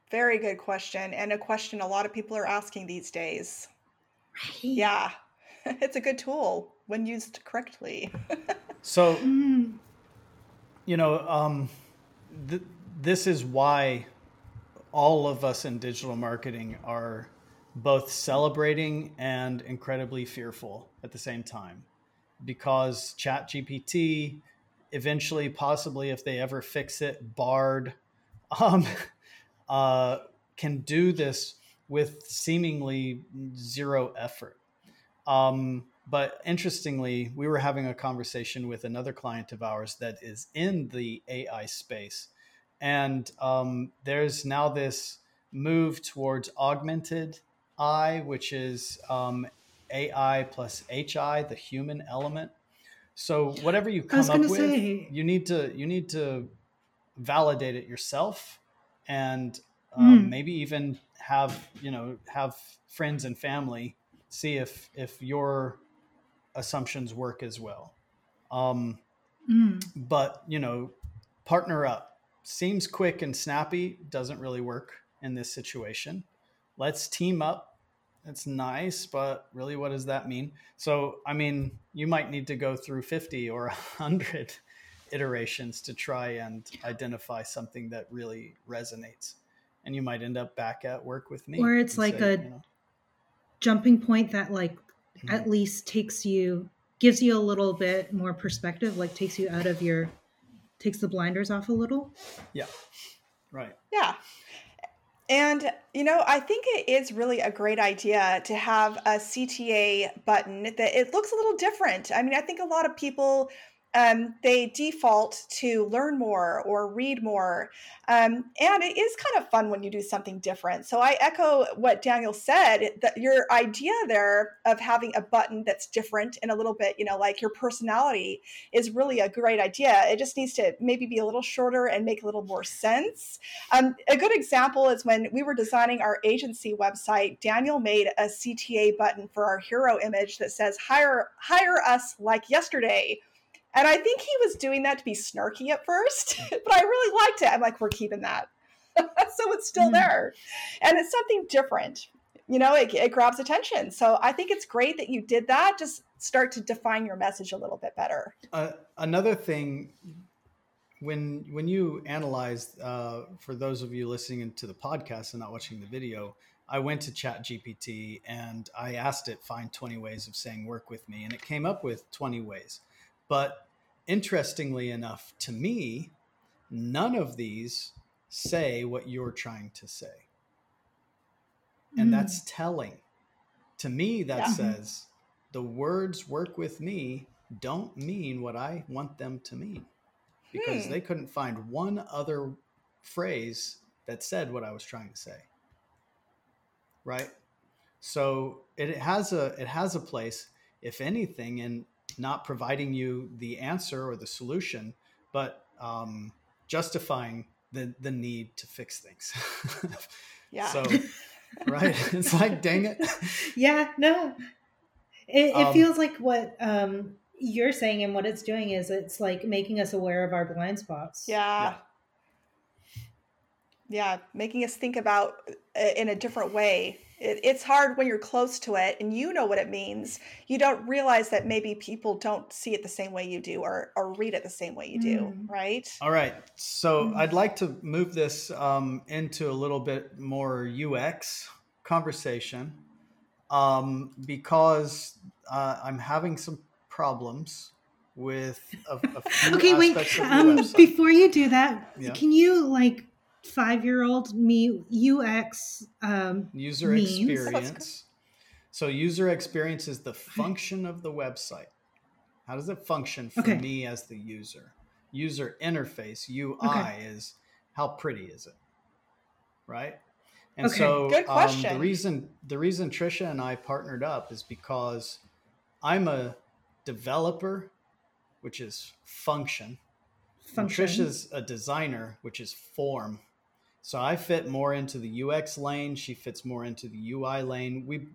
Very good question, and a question a lot of people are asking these days. Right. Yeah, it's a good tool when used correctly. so Mm, you know, um, th- this is why all of us in digital marketing are both celebrating and incredibly fearful at the same time. Because ChatGPT eventually possibly if they ever fix it bard um, uh, can do this with seemingly zero effort. Um, but interestingly, we were having a conversation with another client of ours that is in the AI space. And um, there's now this move towards augmented I, which is um, AI plus HI, the human element. So whatever you come up with, say- you need to you need to validate it yourself, and um, Mm. maybe even have you know have friends and family see if if your assumptions work as well. Um, mm. but you know, partner up seems quick and snappy, doesn't really work in this situation. Let's team up. It's nice, but really, what does that mean? So, I mean, you might need to go through 50 or 100 iterations to try and identify something that really resonates. And you might end up back at work with me. Or it's like say, a- you know, Jumping point that like Mhm. at least takes you gives you a little bit more perspective, like takes you out of your takes the blinders off a little. Yeah right. Yeah. And, you know, I think it is really a great idea to have a CTA button that it looks a little different. I mean, I think a lot of people um, they default to learn more or read more. Um, and it is kind of fun when you do something different. So I echo what Daniel said that your idea there of having a button that's different and a little bit, you know, like your personality is really a great idea. It just needs to maybe be a little shorter and make a little more sense. Um, a good example is when we were designing our agency website, Daniel made a CTA button for our hero image that says hire hire us like yesterday. And I think he was doing that to be snarky at first, but I really liked it. I'm like, we're keeping that. so it's still Mm. there. And it's something different. You know, it, it grabs attention. So I think it's great that you did that. Just start to define your message a little bit better. Uh, another thing, when when you analyzed, uh, for those of you listening to the podcast and not watching the video, I went to Chat GPT and I asked it find 20 ways of saying work with me, and it came up with 20 ways. But interestingly enough, to me, none of these say what you're trying to say, and Mm. that's telling. To me, that Yeah. says the words work with me don't mean what I want them to mean because Hmm. they couldn't find one other phrase that said what I was trying to say. Right? So it has a it has a place, if anything, in not providing you the answer or the solution, but um, justifying the the need to fix things. Yeah. So right, it's like, dang it. Yeah, no. It, it Um, feels like what um, you're saying and what it's doing is it's like making us aware of our blind spots. Yeah. Yeah, making us think about it in a different way. It, it's hard when you're close to it and you know what it means. You don't realize that maybe people don't see it the same way you do or, or read it the same way you do, Mm. right? All right. So Mm. I'd like to move this um, into a little bit more UX conversation. um, because uh, I'm having some problems with a, a few Okay, wait. of Um, before you do that, Yeah. can you like five year old me UX? Um, user means? experience. So user experience is the function of the website. How does it function for Okay. me as the user? User interface UI Okay. is how pretty is it, right? And Okay. so Good Um, question. the reason the reason Trisha and I partnered up is because I'm a developer, which is function, and function. Trisha's a designer, which is form. So I fit more into the UX lane. She fits more into the UI lane. We,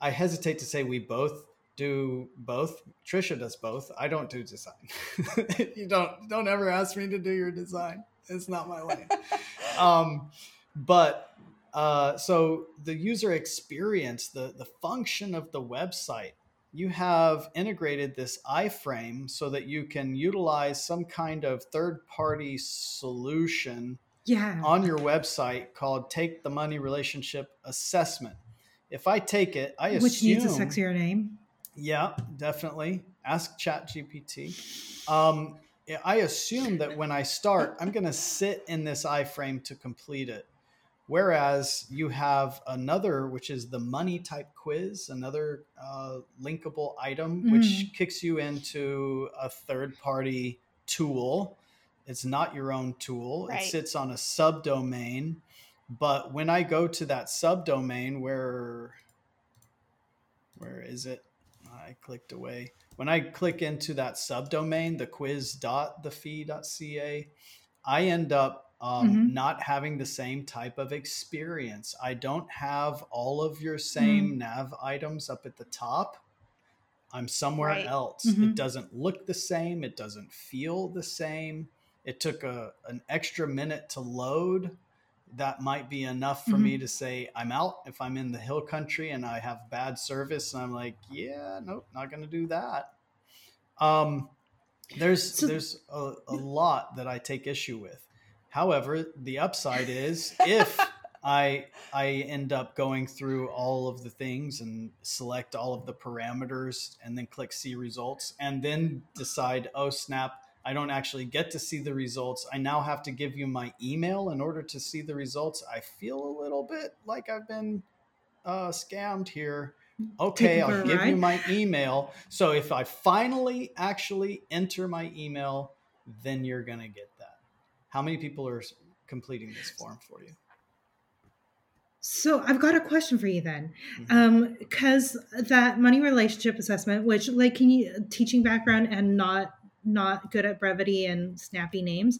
I hesitate to say we both do both. Trisha does both. I don't do design. you don't don't ever ask me to do your design. It's not my lane. um, but uh, so the user experience, the the function of the website, you have integrated this iframe so that you can utilize some kind of third party solution yeah. on your website called Take the Money Relationship Assessment. If I take it, I assume Which needs a sexier name. yeah, definitely. Ask ChatGPT. Um, I assume that when I start, I'm going to sit in this iframe to complete it. Whereas you have another, which is the money type quiz, another uh, linkable item, which kicks you into a third party tool. It's not your own tool, Right. it sits on a subdomain. But when I go to that subdomain, where where is it? I clicked away. When I click into that subdomain, the quiz.thefee.ca, I end up um, Mhm. not having the same type of experience. I don't have all of your same nav items up at the top. I'm somewhere Right. else. Mhm. It doesn't look the same. It doesn't feel the same. It took a, an extra minute to load. That might be enough for Mhm. me to say I'm out if I'm in the hill country and I have bad service. And I'm like, yeah, nope, not going to do that. Um, there's So- there's a, a lot that I take issue with. However, the upside is if I I end up going through all of the things and select all of the parameters and then click see results and then decide, oh snap, I don't actually get to see the results. I now have to give you my email in order to see the results. I feel a little bit like I've been uh, scammed here. Okay, I'll a give you my email. So if I finally actually enter my email, then you're going to get that. How many people are completing this form for you? So I've got a question for you then, Mhm. um, because that money relationship assessment, which like, can you teaching background and not not good at brevity and snappy names,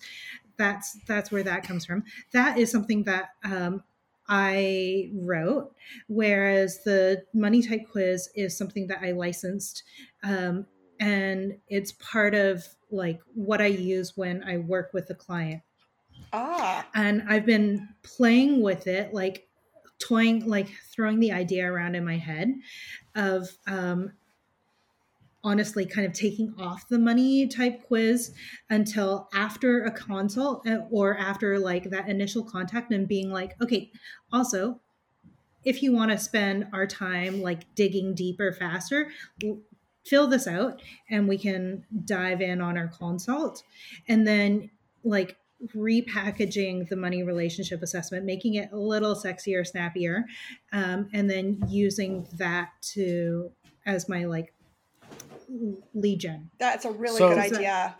that's that's where that comes from. That is something that um, I wrote, whereas the money type quiz is something that I licensed, um, and it's part of like what I use when I work with a client. Ah, and I've been playing with it, like toying, like throwing the idea around in my head of um, honestly kind of taking off the money type quiz until after a consult uh, or after like that initial contact and being like, okay, also, if you want to spend our time like digging deeper faster, fill this out and we can dive in on our consult. And then like repackaging the money relationship assessment, making it a little sexier, snappier, um, and then using that to as my like lead gen. that's a really So- good idea.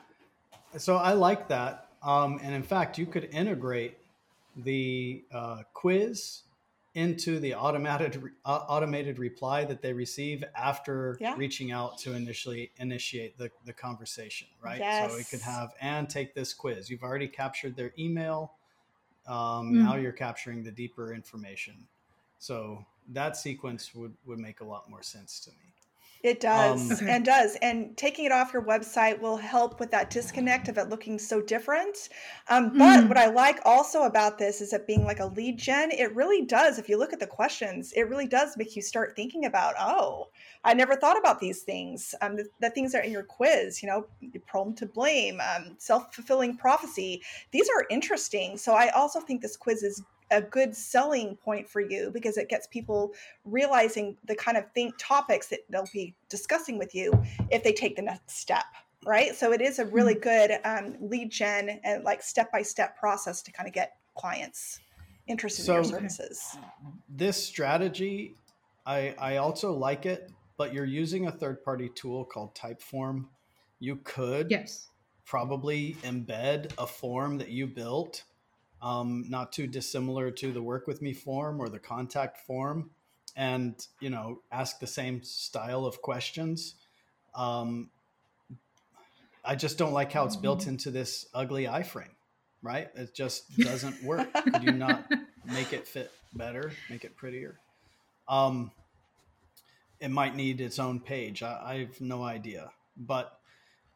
So I like that. Um, and in fact, you could integrate the uh, quiz into the automated uh, automated reply that they receive after Yeah. reaching out to initially initiate the, the conversation, right? So we could have and take this quiz. You've already captured their email. Um, Mm. Now you're capturing the deeper information. So that sequence would would make a lot more sense to me. It does Um, and does. And taking it off your website will help with that disconnect of it looking so different. Um, but Mm. what I like also about this is it being like a lead gen. It really does. If you look at the questions, it really does make you start thinking about, oh, I never thought about these things. Um, the, the things that are in your quiz, you know, prone to blame, um, self fulfilling prophecy. These are interesting. So I also think this quiz is a good selling point for you because it gets people realizing the kind of think topics that they'll be discussing with you if they take the next step right so it is a really Mm-hmm. good um, lead gen and like step-by-step process to kind of get clients interested in your services this strategy i i also like it but you're using a third party tool called typeform you could Yes. probably embed a form that you built um, not too dissimilar to the work with me form or the contact form. And you know ask the same style of questions. Um, i just don't like how it's built into this ugly iframe right? It just doesn't work. Could you not make it fit better make it prettier? Um, it might need its own page. I, I have no idea. But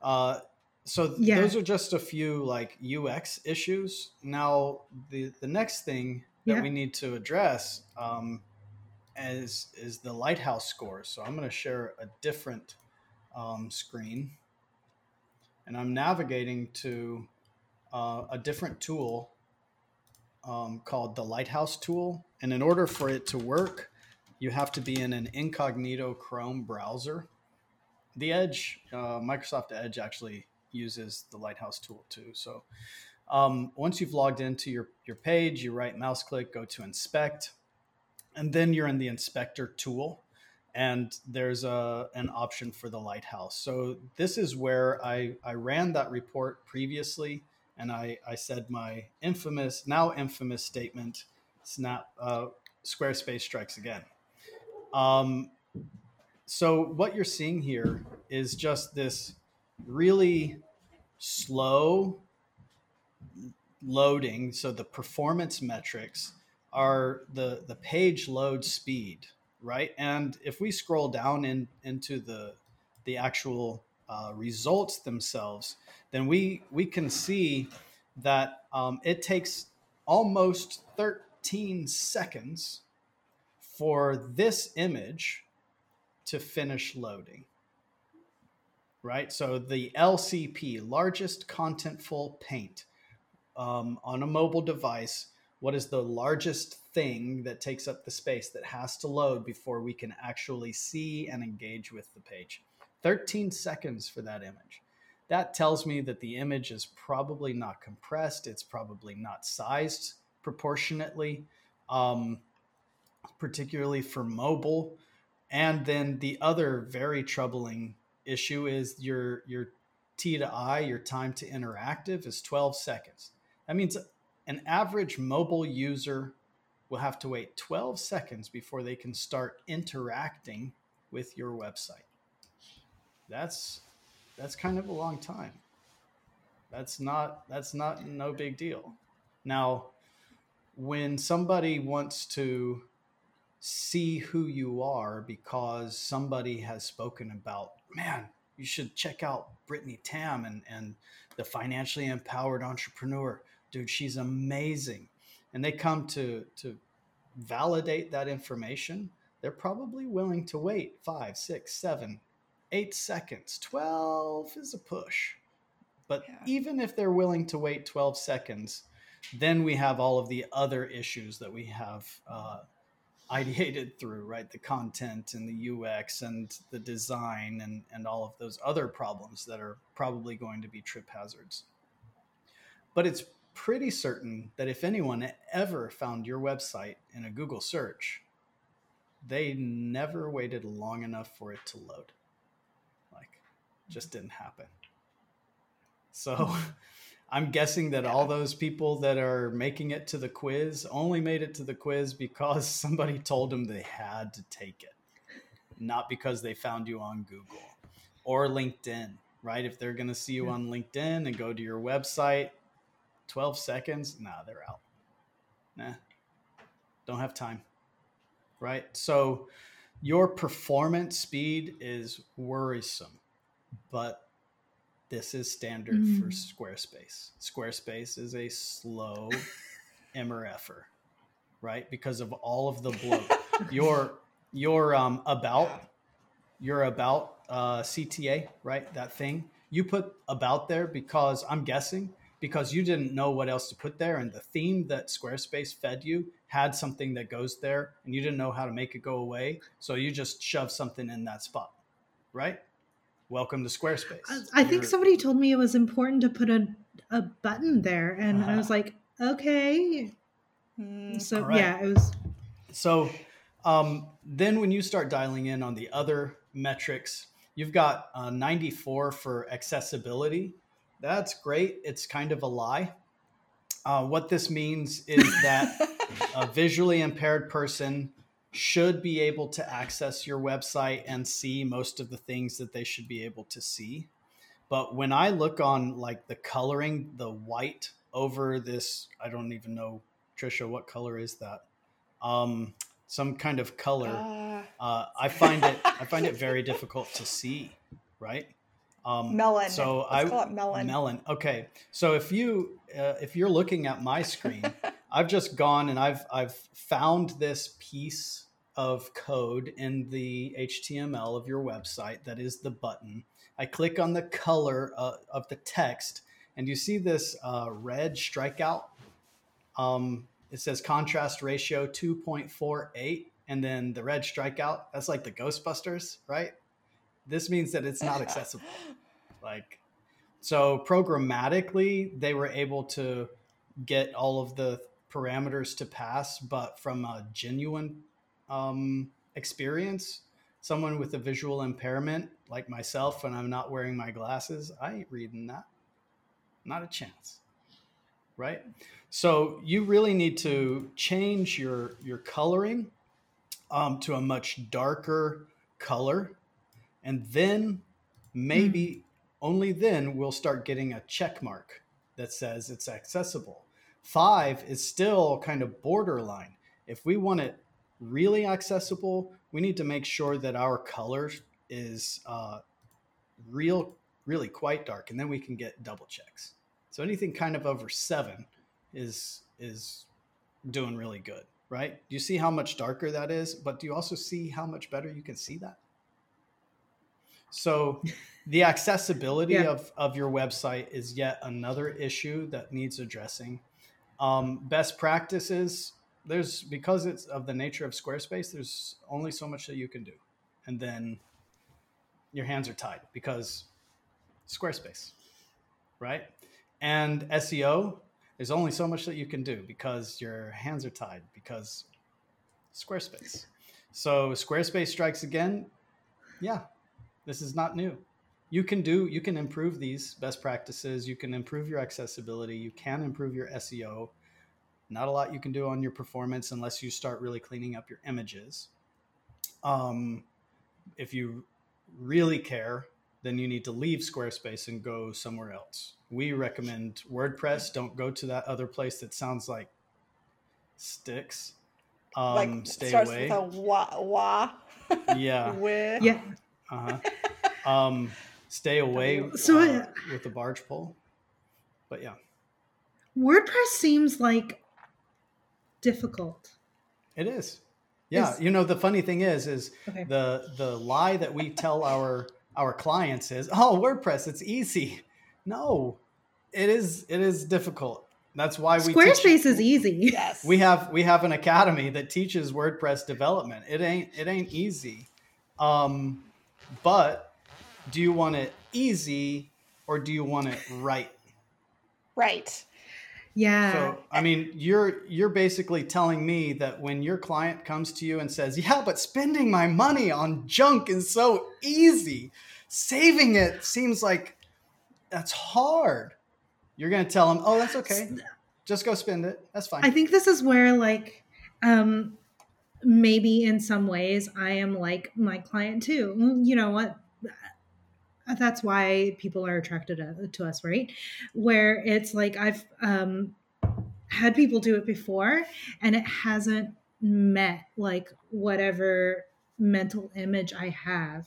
uh, so th- Yeah. those are just a few like ux issues. Now the the next thing that Yeah. we need to address um, is is the lighthouse score. So i'm going to share a different um, screen. And i'm navigating to uh, a different tool um, called the lighthouse tool. And in order for it to work you have to be in an incognito chrome browser. The edge uh, microsoft edge actually uses the lighthouse tool too. So um, once you've logged into your, your page you right mouse click go to inspect and then you're in the inspector tool and there's a, an option for the lighthouse. So this is where I, I ran that report previously and I, I said my infamous now infamous statement snap uh, squarespace strikes again. Um, so what you're seeing here is just this really slow loading so the performance metrics are the the page load speed right? And if we scroll down in into the the actual uh, results themselves then we we can see that um, it takes almost 13 seconds for this image to finish loading right? So the lcp largest contentful paint um, on a mobile device what is the largest thing that takes up the space that has to load before we can actually see and engage with the page? 13 seconds for that image. That tells me that the image is probably not compressed it's probably not sized proportionately um, particularly for mobile. And then the other very troubling issue is your your t to i your time to interactive is 12 seconds. That means an average mobile user will have to wait 12 seconds before they can start interacting with your website. That's that's kind of a long time. That's not that's not no big deal. Now when somebody wants to see who you are because somebody has spoken about man you should check out brittany tam and, and the financially empowered entrepreneur. Dude she's amazing. And they come to to validate that information. They're probably willing to wait five six seven eight seconds. 12 is a push. But Yeah. even if they're willing to wait 12 seconds then we have all of the other issues that we have uh, ideated through, right? The content and the UX and the design and, and all of those other problems that are probably going to be trip hazards. But it's pretty certain that if anyone ever found your website in a Google search, they never waited long enough for it to load. Like, just didn't happen. So I'm guessing that all those people that are making it to the quiz only made it to the quiz because somebody told them they had to take it, not because they found you on Google or LinkedIn, right? If they're going to see you Yeah. on LinkedIn and go to your website, 12 seconds, nah, they're out. Nah, don't have time, right? So your performance speed is worrisome, but this is standard for Mm. Squarespace. Squarespace is a slow MRFer, right? Because of all of the bloat. your your um about your about uh, CTA, right? That thing you put about there because I'm guessing because you didn't know what else to put there and the theme that Squarespace fed you had something that goes there and you didn't know how to make it go away. So you just shove something in that spot, right? Welcome to Squarespace. I, I think somebody told me it was important to put a, a button there, and uh-huh. I was like, okay. Mm, so right. yeah, it was. So um, then when you start dialing in on the other metrics, you've got uh, 94 for accessibility. That's great. It's kind of a lie. Uh, what this means is that a visually impaired person should be able to access your website and see most of the things that they should be able to see. But when I look on like the coloring, the white over this, I don't even know, Trisha, what color is that? Um, some kind of color. Uh, uh, I find it I find it very difficult to see. Right. Um, melon. So Let's I call it melon. Melon. Okay. So if you uh, if you're looking at my screen, I've just gone and I've I've found this piece of code in the HTML of your website that is the button. I click on the color uh, of the text, and you see this uh, red strikeout. Um, it says contrast ratio 2.48, and then the red strikeout. That's like the Ghostbusters, right? This means that it's not accessible. like, so programmatically, they were able to get all of the parameters to pass, but from a genuine um, experience, someone with a visual impairment like myself, when I'm not wearing my glasses, I ain't reading that. Not a chance. Right? So you really need to change your your coloring um, to a much darker color and then maybe mm. only then we'll start getting a check mark that says it's accessible. Five is still kind of borderline. If we want it really accessible, we need to make sure that our color is uh, real, really quite dark, and then we can get double checks. So anything kind of over seven is is doing really good, right? Do you see how much darker that is? But do you also see how much better you can see that? So the accessibility yeah. of, of your website is yet another issue that needs addressing. Um, best practices, there's because it's of the nature of Squarespace, there's only so much that you can do. And then your hands are tied because Squarespace, right? And SEO, there's only so much that you can do because your hands are tied because Squarespace. So Squarespace strikes again. Yeah, this is not new. You can do, you can improve these best practices. You can improve your accessibility. You can improve your SEO. Not a lot you can do on your performance unless you start really cleaning up your images. Um, if you really care, then you need to leave Squarespace and go somewhere else. We recommend WordPress. Don't go to that other place that sounds like sticks. Um, like stay starts away. with a wah wah. Yeah. with. Yeah. Uh huh. Um, stay away. So uh, with the barge pole. But yeah. WordPress seems like difficult. It is. Yeah, is, you know the funny thing is, is okay. the the lie that we tell our our clients is, oh, WordPress, it's easy. No, it is it is difficult. That's why we Squarespace teach, is easy. Yes. We have we have an academy that teaches WordPress development. It ain't it ain't easy. Um, but do you want it easy or do you want it right? Right. Yeah. So I mean, you're you're basically telling me that when your client comes to you and says, "Yeah, but spending my money on junk is so easy. Saving it seems like that's hard." You're going to tell them, "Oh, that's okay. Just go spend it. That's fine." I think this is where like um maybe in some ways I am like my client too. You know what? That's why people are attracted to, us right? Where it's like i've um, had people do it before and it hasn't met like whatever mental image i have.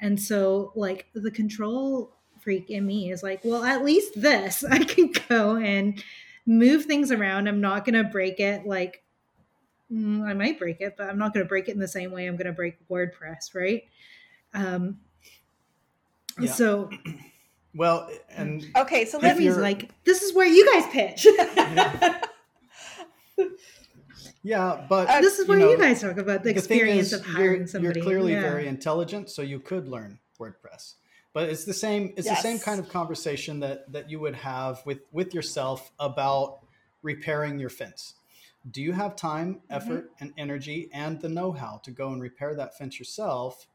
And so like the control freak in me is like well at least this i can go and move things around. I'm not going to break it like mm, i might break it but i'm not going to break it in the same way i'm going to break wordpress right? Um, yeah. So Well, and okay, so let me. Like, this is where you guys pitch. yeah, but Uh, this is where you you, guys talk about the the experience is, of hiring you're, somebody. You're clearly Yeah. very intelligent, so you could learn WordPress. But it's the same. It's the same kind of conversation that that you would have with with yourself about repairing your fence. Do you have time, Mm-hmm. effort, and energy, and the know-how to go and repair that fence yourself,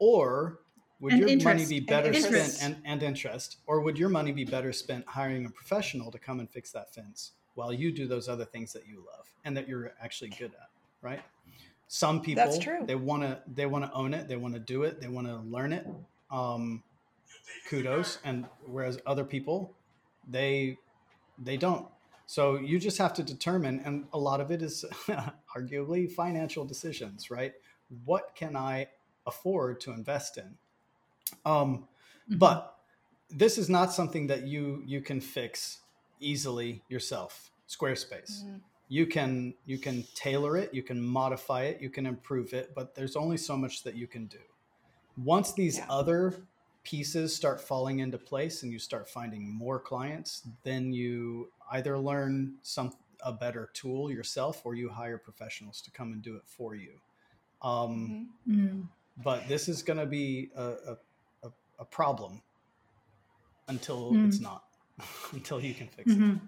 or would And your money be better interest. spent and, and interest, or would your money be better spent hiring a professional to come and fix that fence while you do those other things that you love and that you're actually good at, right? Some people That's true. they want to they want to own it, they want to do it, they want to learn it. Um, kudos, and whereas other people they they don't. So you just have to determine, and a lot of it is arguably financial decisions, right? What can I afford to invest in? Um, Mhm. but this is not something that you you can fix easily yourself squarespace Mhm. you can you can tailor it you can modify it you can improve it but there's only so much that you can do once these Yeah. other pieces start falling into place and you start finding more clients then you either learn some a better tool yourself or you hire professionals to come and do it for you um, Mhm. Mm. but this is going to be a, a, a, a problem until Mm. it's not until you can fix it Mhm.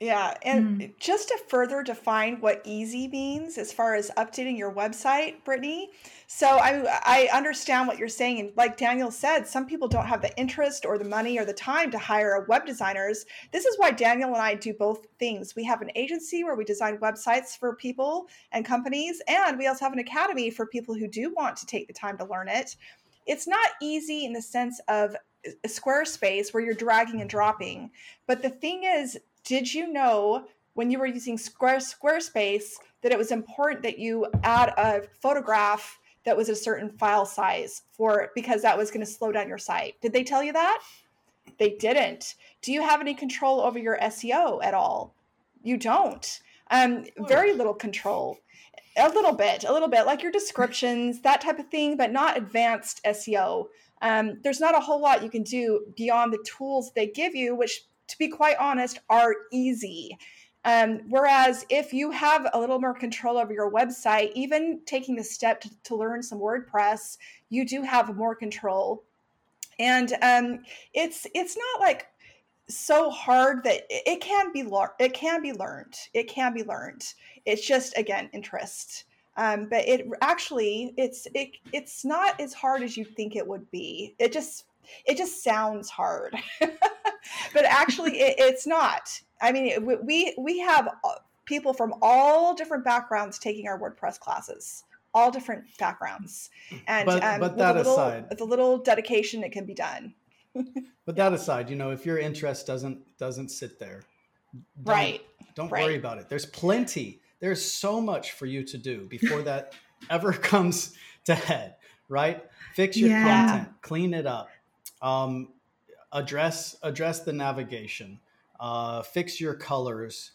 Yeah, and just to further define what easy means as far as updating your website, Brittany. So I I understand what you're saying, and like Daniel said, some people don't have the interest or the money or the time to hire web designers. This is why Daniel and I do both things. We have an agency where we design websites for people and companies, and we also have an academy for people who do want to take the time to learn it. It's not easy in the sense of a Squarespace where you're dragging and dropping. But the thing is, did you know when you were using Square Squarespace that it was important that you add a photograph that was a certain file size for because that was going to slow down your site? Did they tell you that? They didn't. Do you have any control over your SEO at all? You don't. Um, very little control. A little bit, a little bit, like your descriptions, that type of thing, but not advanced SEO. Um, there's not a whole lot you can do beyond the tools they give you, which, to be quite honest, are easy. Um, whereas if you have a little more control over your website, even taking the step to, to learn some WordPress, you do have more control. And um, it's it's not like so hard that it, can be lear- it can be learned. It can be learned. It's just again interest. Um, but it actually it's it it's not as hard as you think it would be. It just it just sounds hard, but actually it, it's not. I mean, we- we have uh, people from all different backgrounds taking our WordPress classes, all different backgrounds, and But- um, but with that a little, aside- with a little dedication, it can be done. But that aside you know if your interest doesn't doesn't sit there don't- Right. don't right. worry about it there's plenty there's so much for you to do before that ever comes to head right fix your Yeah. content clean it up um, address address the navigation uh, fix your colors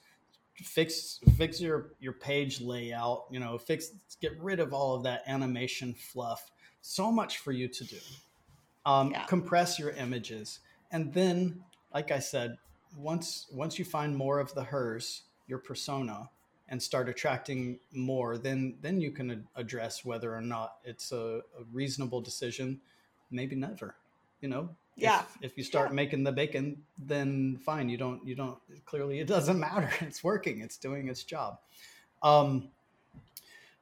fix fix your your page layout you know fix get rid of all of that animation fluff so much for you to do um, Yeah. compress your images and then like i said once once you find more of the hers your persona and start attracting more then then you can ad- address whether or not it's a, a reasonable decision maybe never you know If- Yeah. if, you start Yeah. making the bacon then fine you don't you don't clearly it doesn't matter it's working it's doing its job um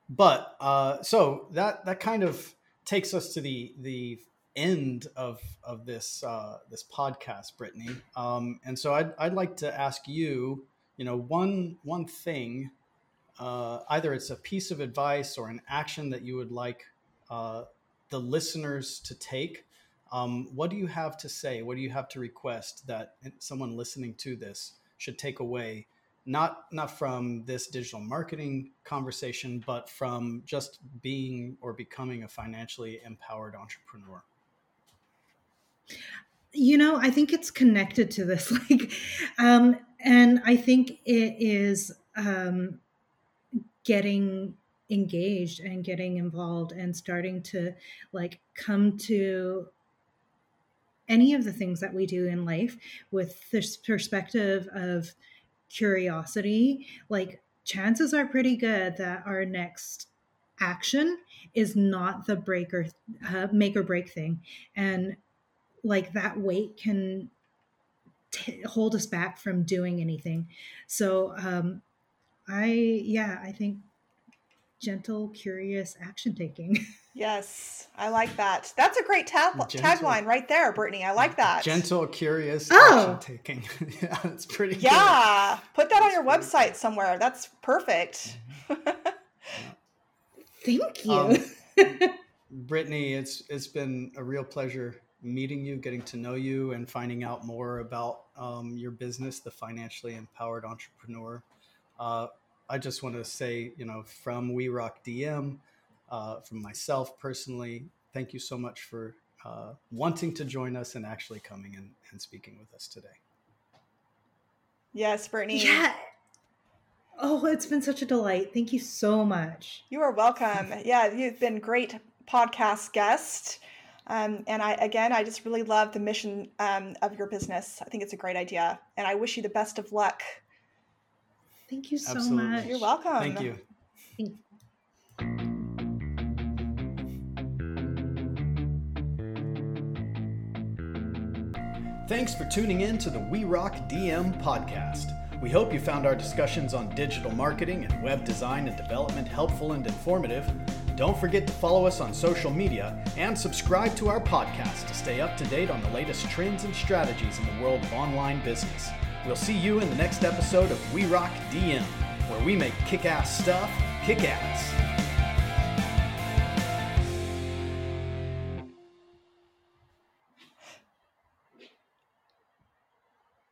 but uh so that that kind of takes us to the the end of of this uh this podcast brittany. Um and so i'd, I'd like to ask you you know one one thing uh either it's a piece of advice or an action that you would like uh the listeners to take. Um, what do you have to say? What do you have to request that someone listening to this should take away? Not not from this digital marketing conversation but from just being or becoming a financially empowered entrepreneur you know i think it's connected to this like um and i think it is um getting engaged and getting involved and starting to like come to any of the things that we do in life with this perspective of curiosity, like chances are pretty good that our next action is not the break or uh, make or break thing. And like that weight can t- hold us back from doing anything. So um i yeah i think gentle curious action taking. Yes i like that. That's a great tab- tagline right there brittany. I like that. Gentle curious oh. action taking. Yeah that's pretty yeah good. put that on your website somewhere. That's perfect. Mm-hmm. Thank you. Um, Brittany, it's it's been a real pleasure meeting you, getting to know you, and finding out more about um, your business, the financially empowered entrepreneur. Uh, I just want to say, you know, from We Rock DM, uh, from myself personally, thank you so much for uh, wanting to join us and actually coming and, and speaking with us today. Yes, Brittany. Yeah, Oh, it's been such a delight. Thank you so much. You are welcome. Yeah, you've been great podcast guest. Um, and I again, I just really love the mission um, of your business. I think it's a great idea, and I wish you the best of luck. Thank you so Absolutely. much. You're welcome. Thank you. Thank Thanks for tuning in to the We Rock DM podcast. We hope you found our discussions on digital marketing and web design and development helpful and informative. Don't forget to follow us on social media and subscribe to our podcast to stay up to date on the latest trends and strategies in the world of online business. We'll see you in the next episode of We Rock DM, where we make kick ass stuff kick ass.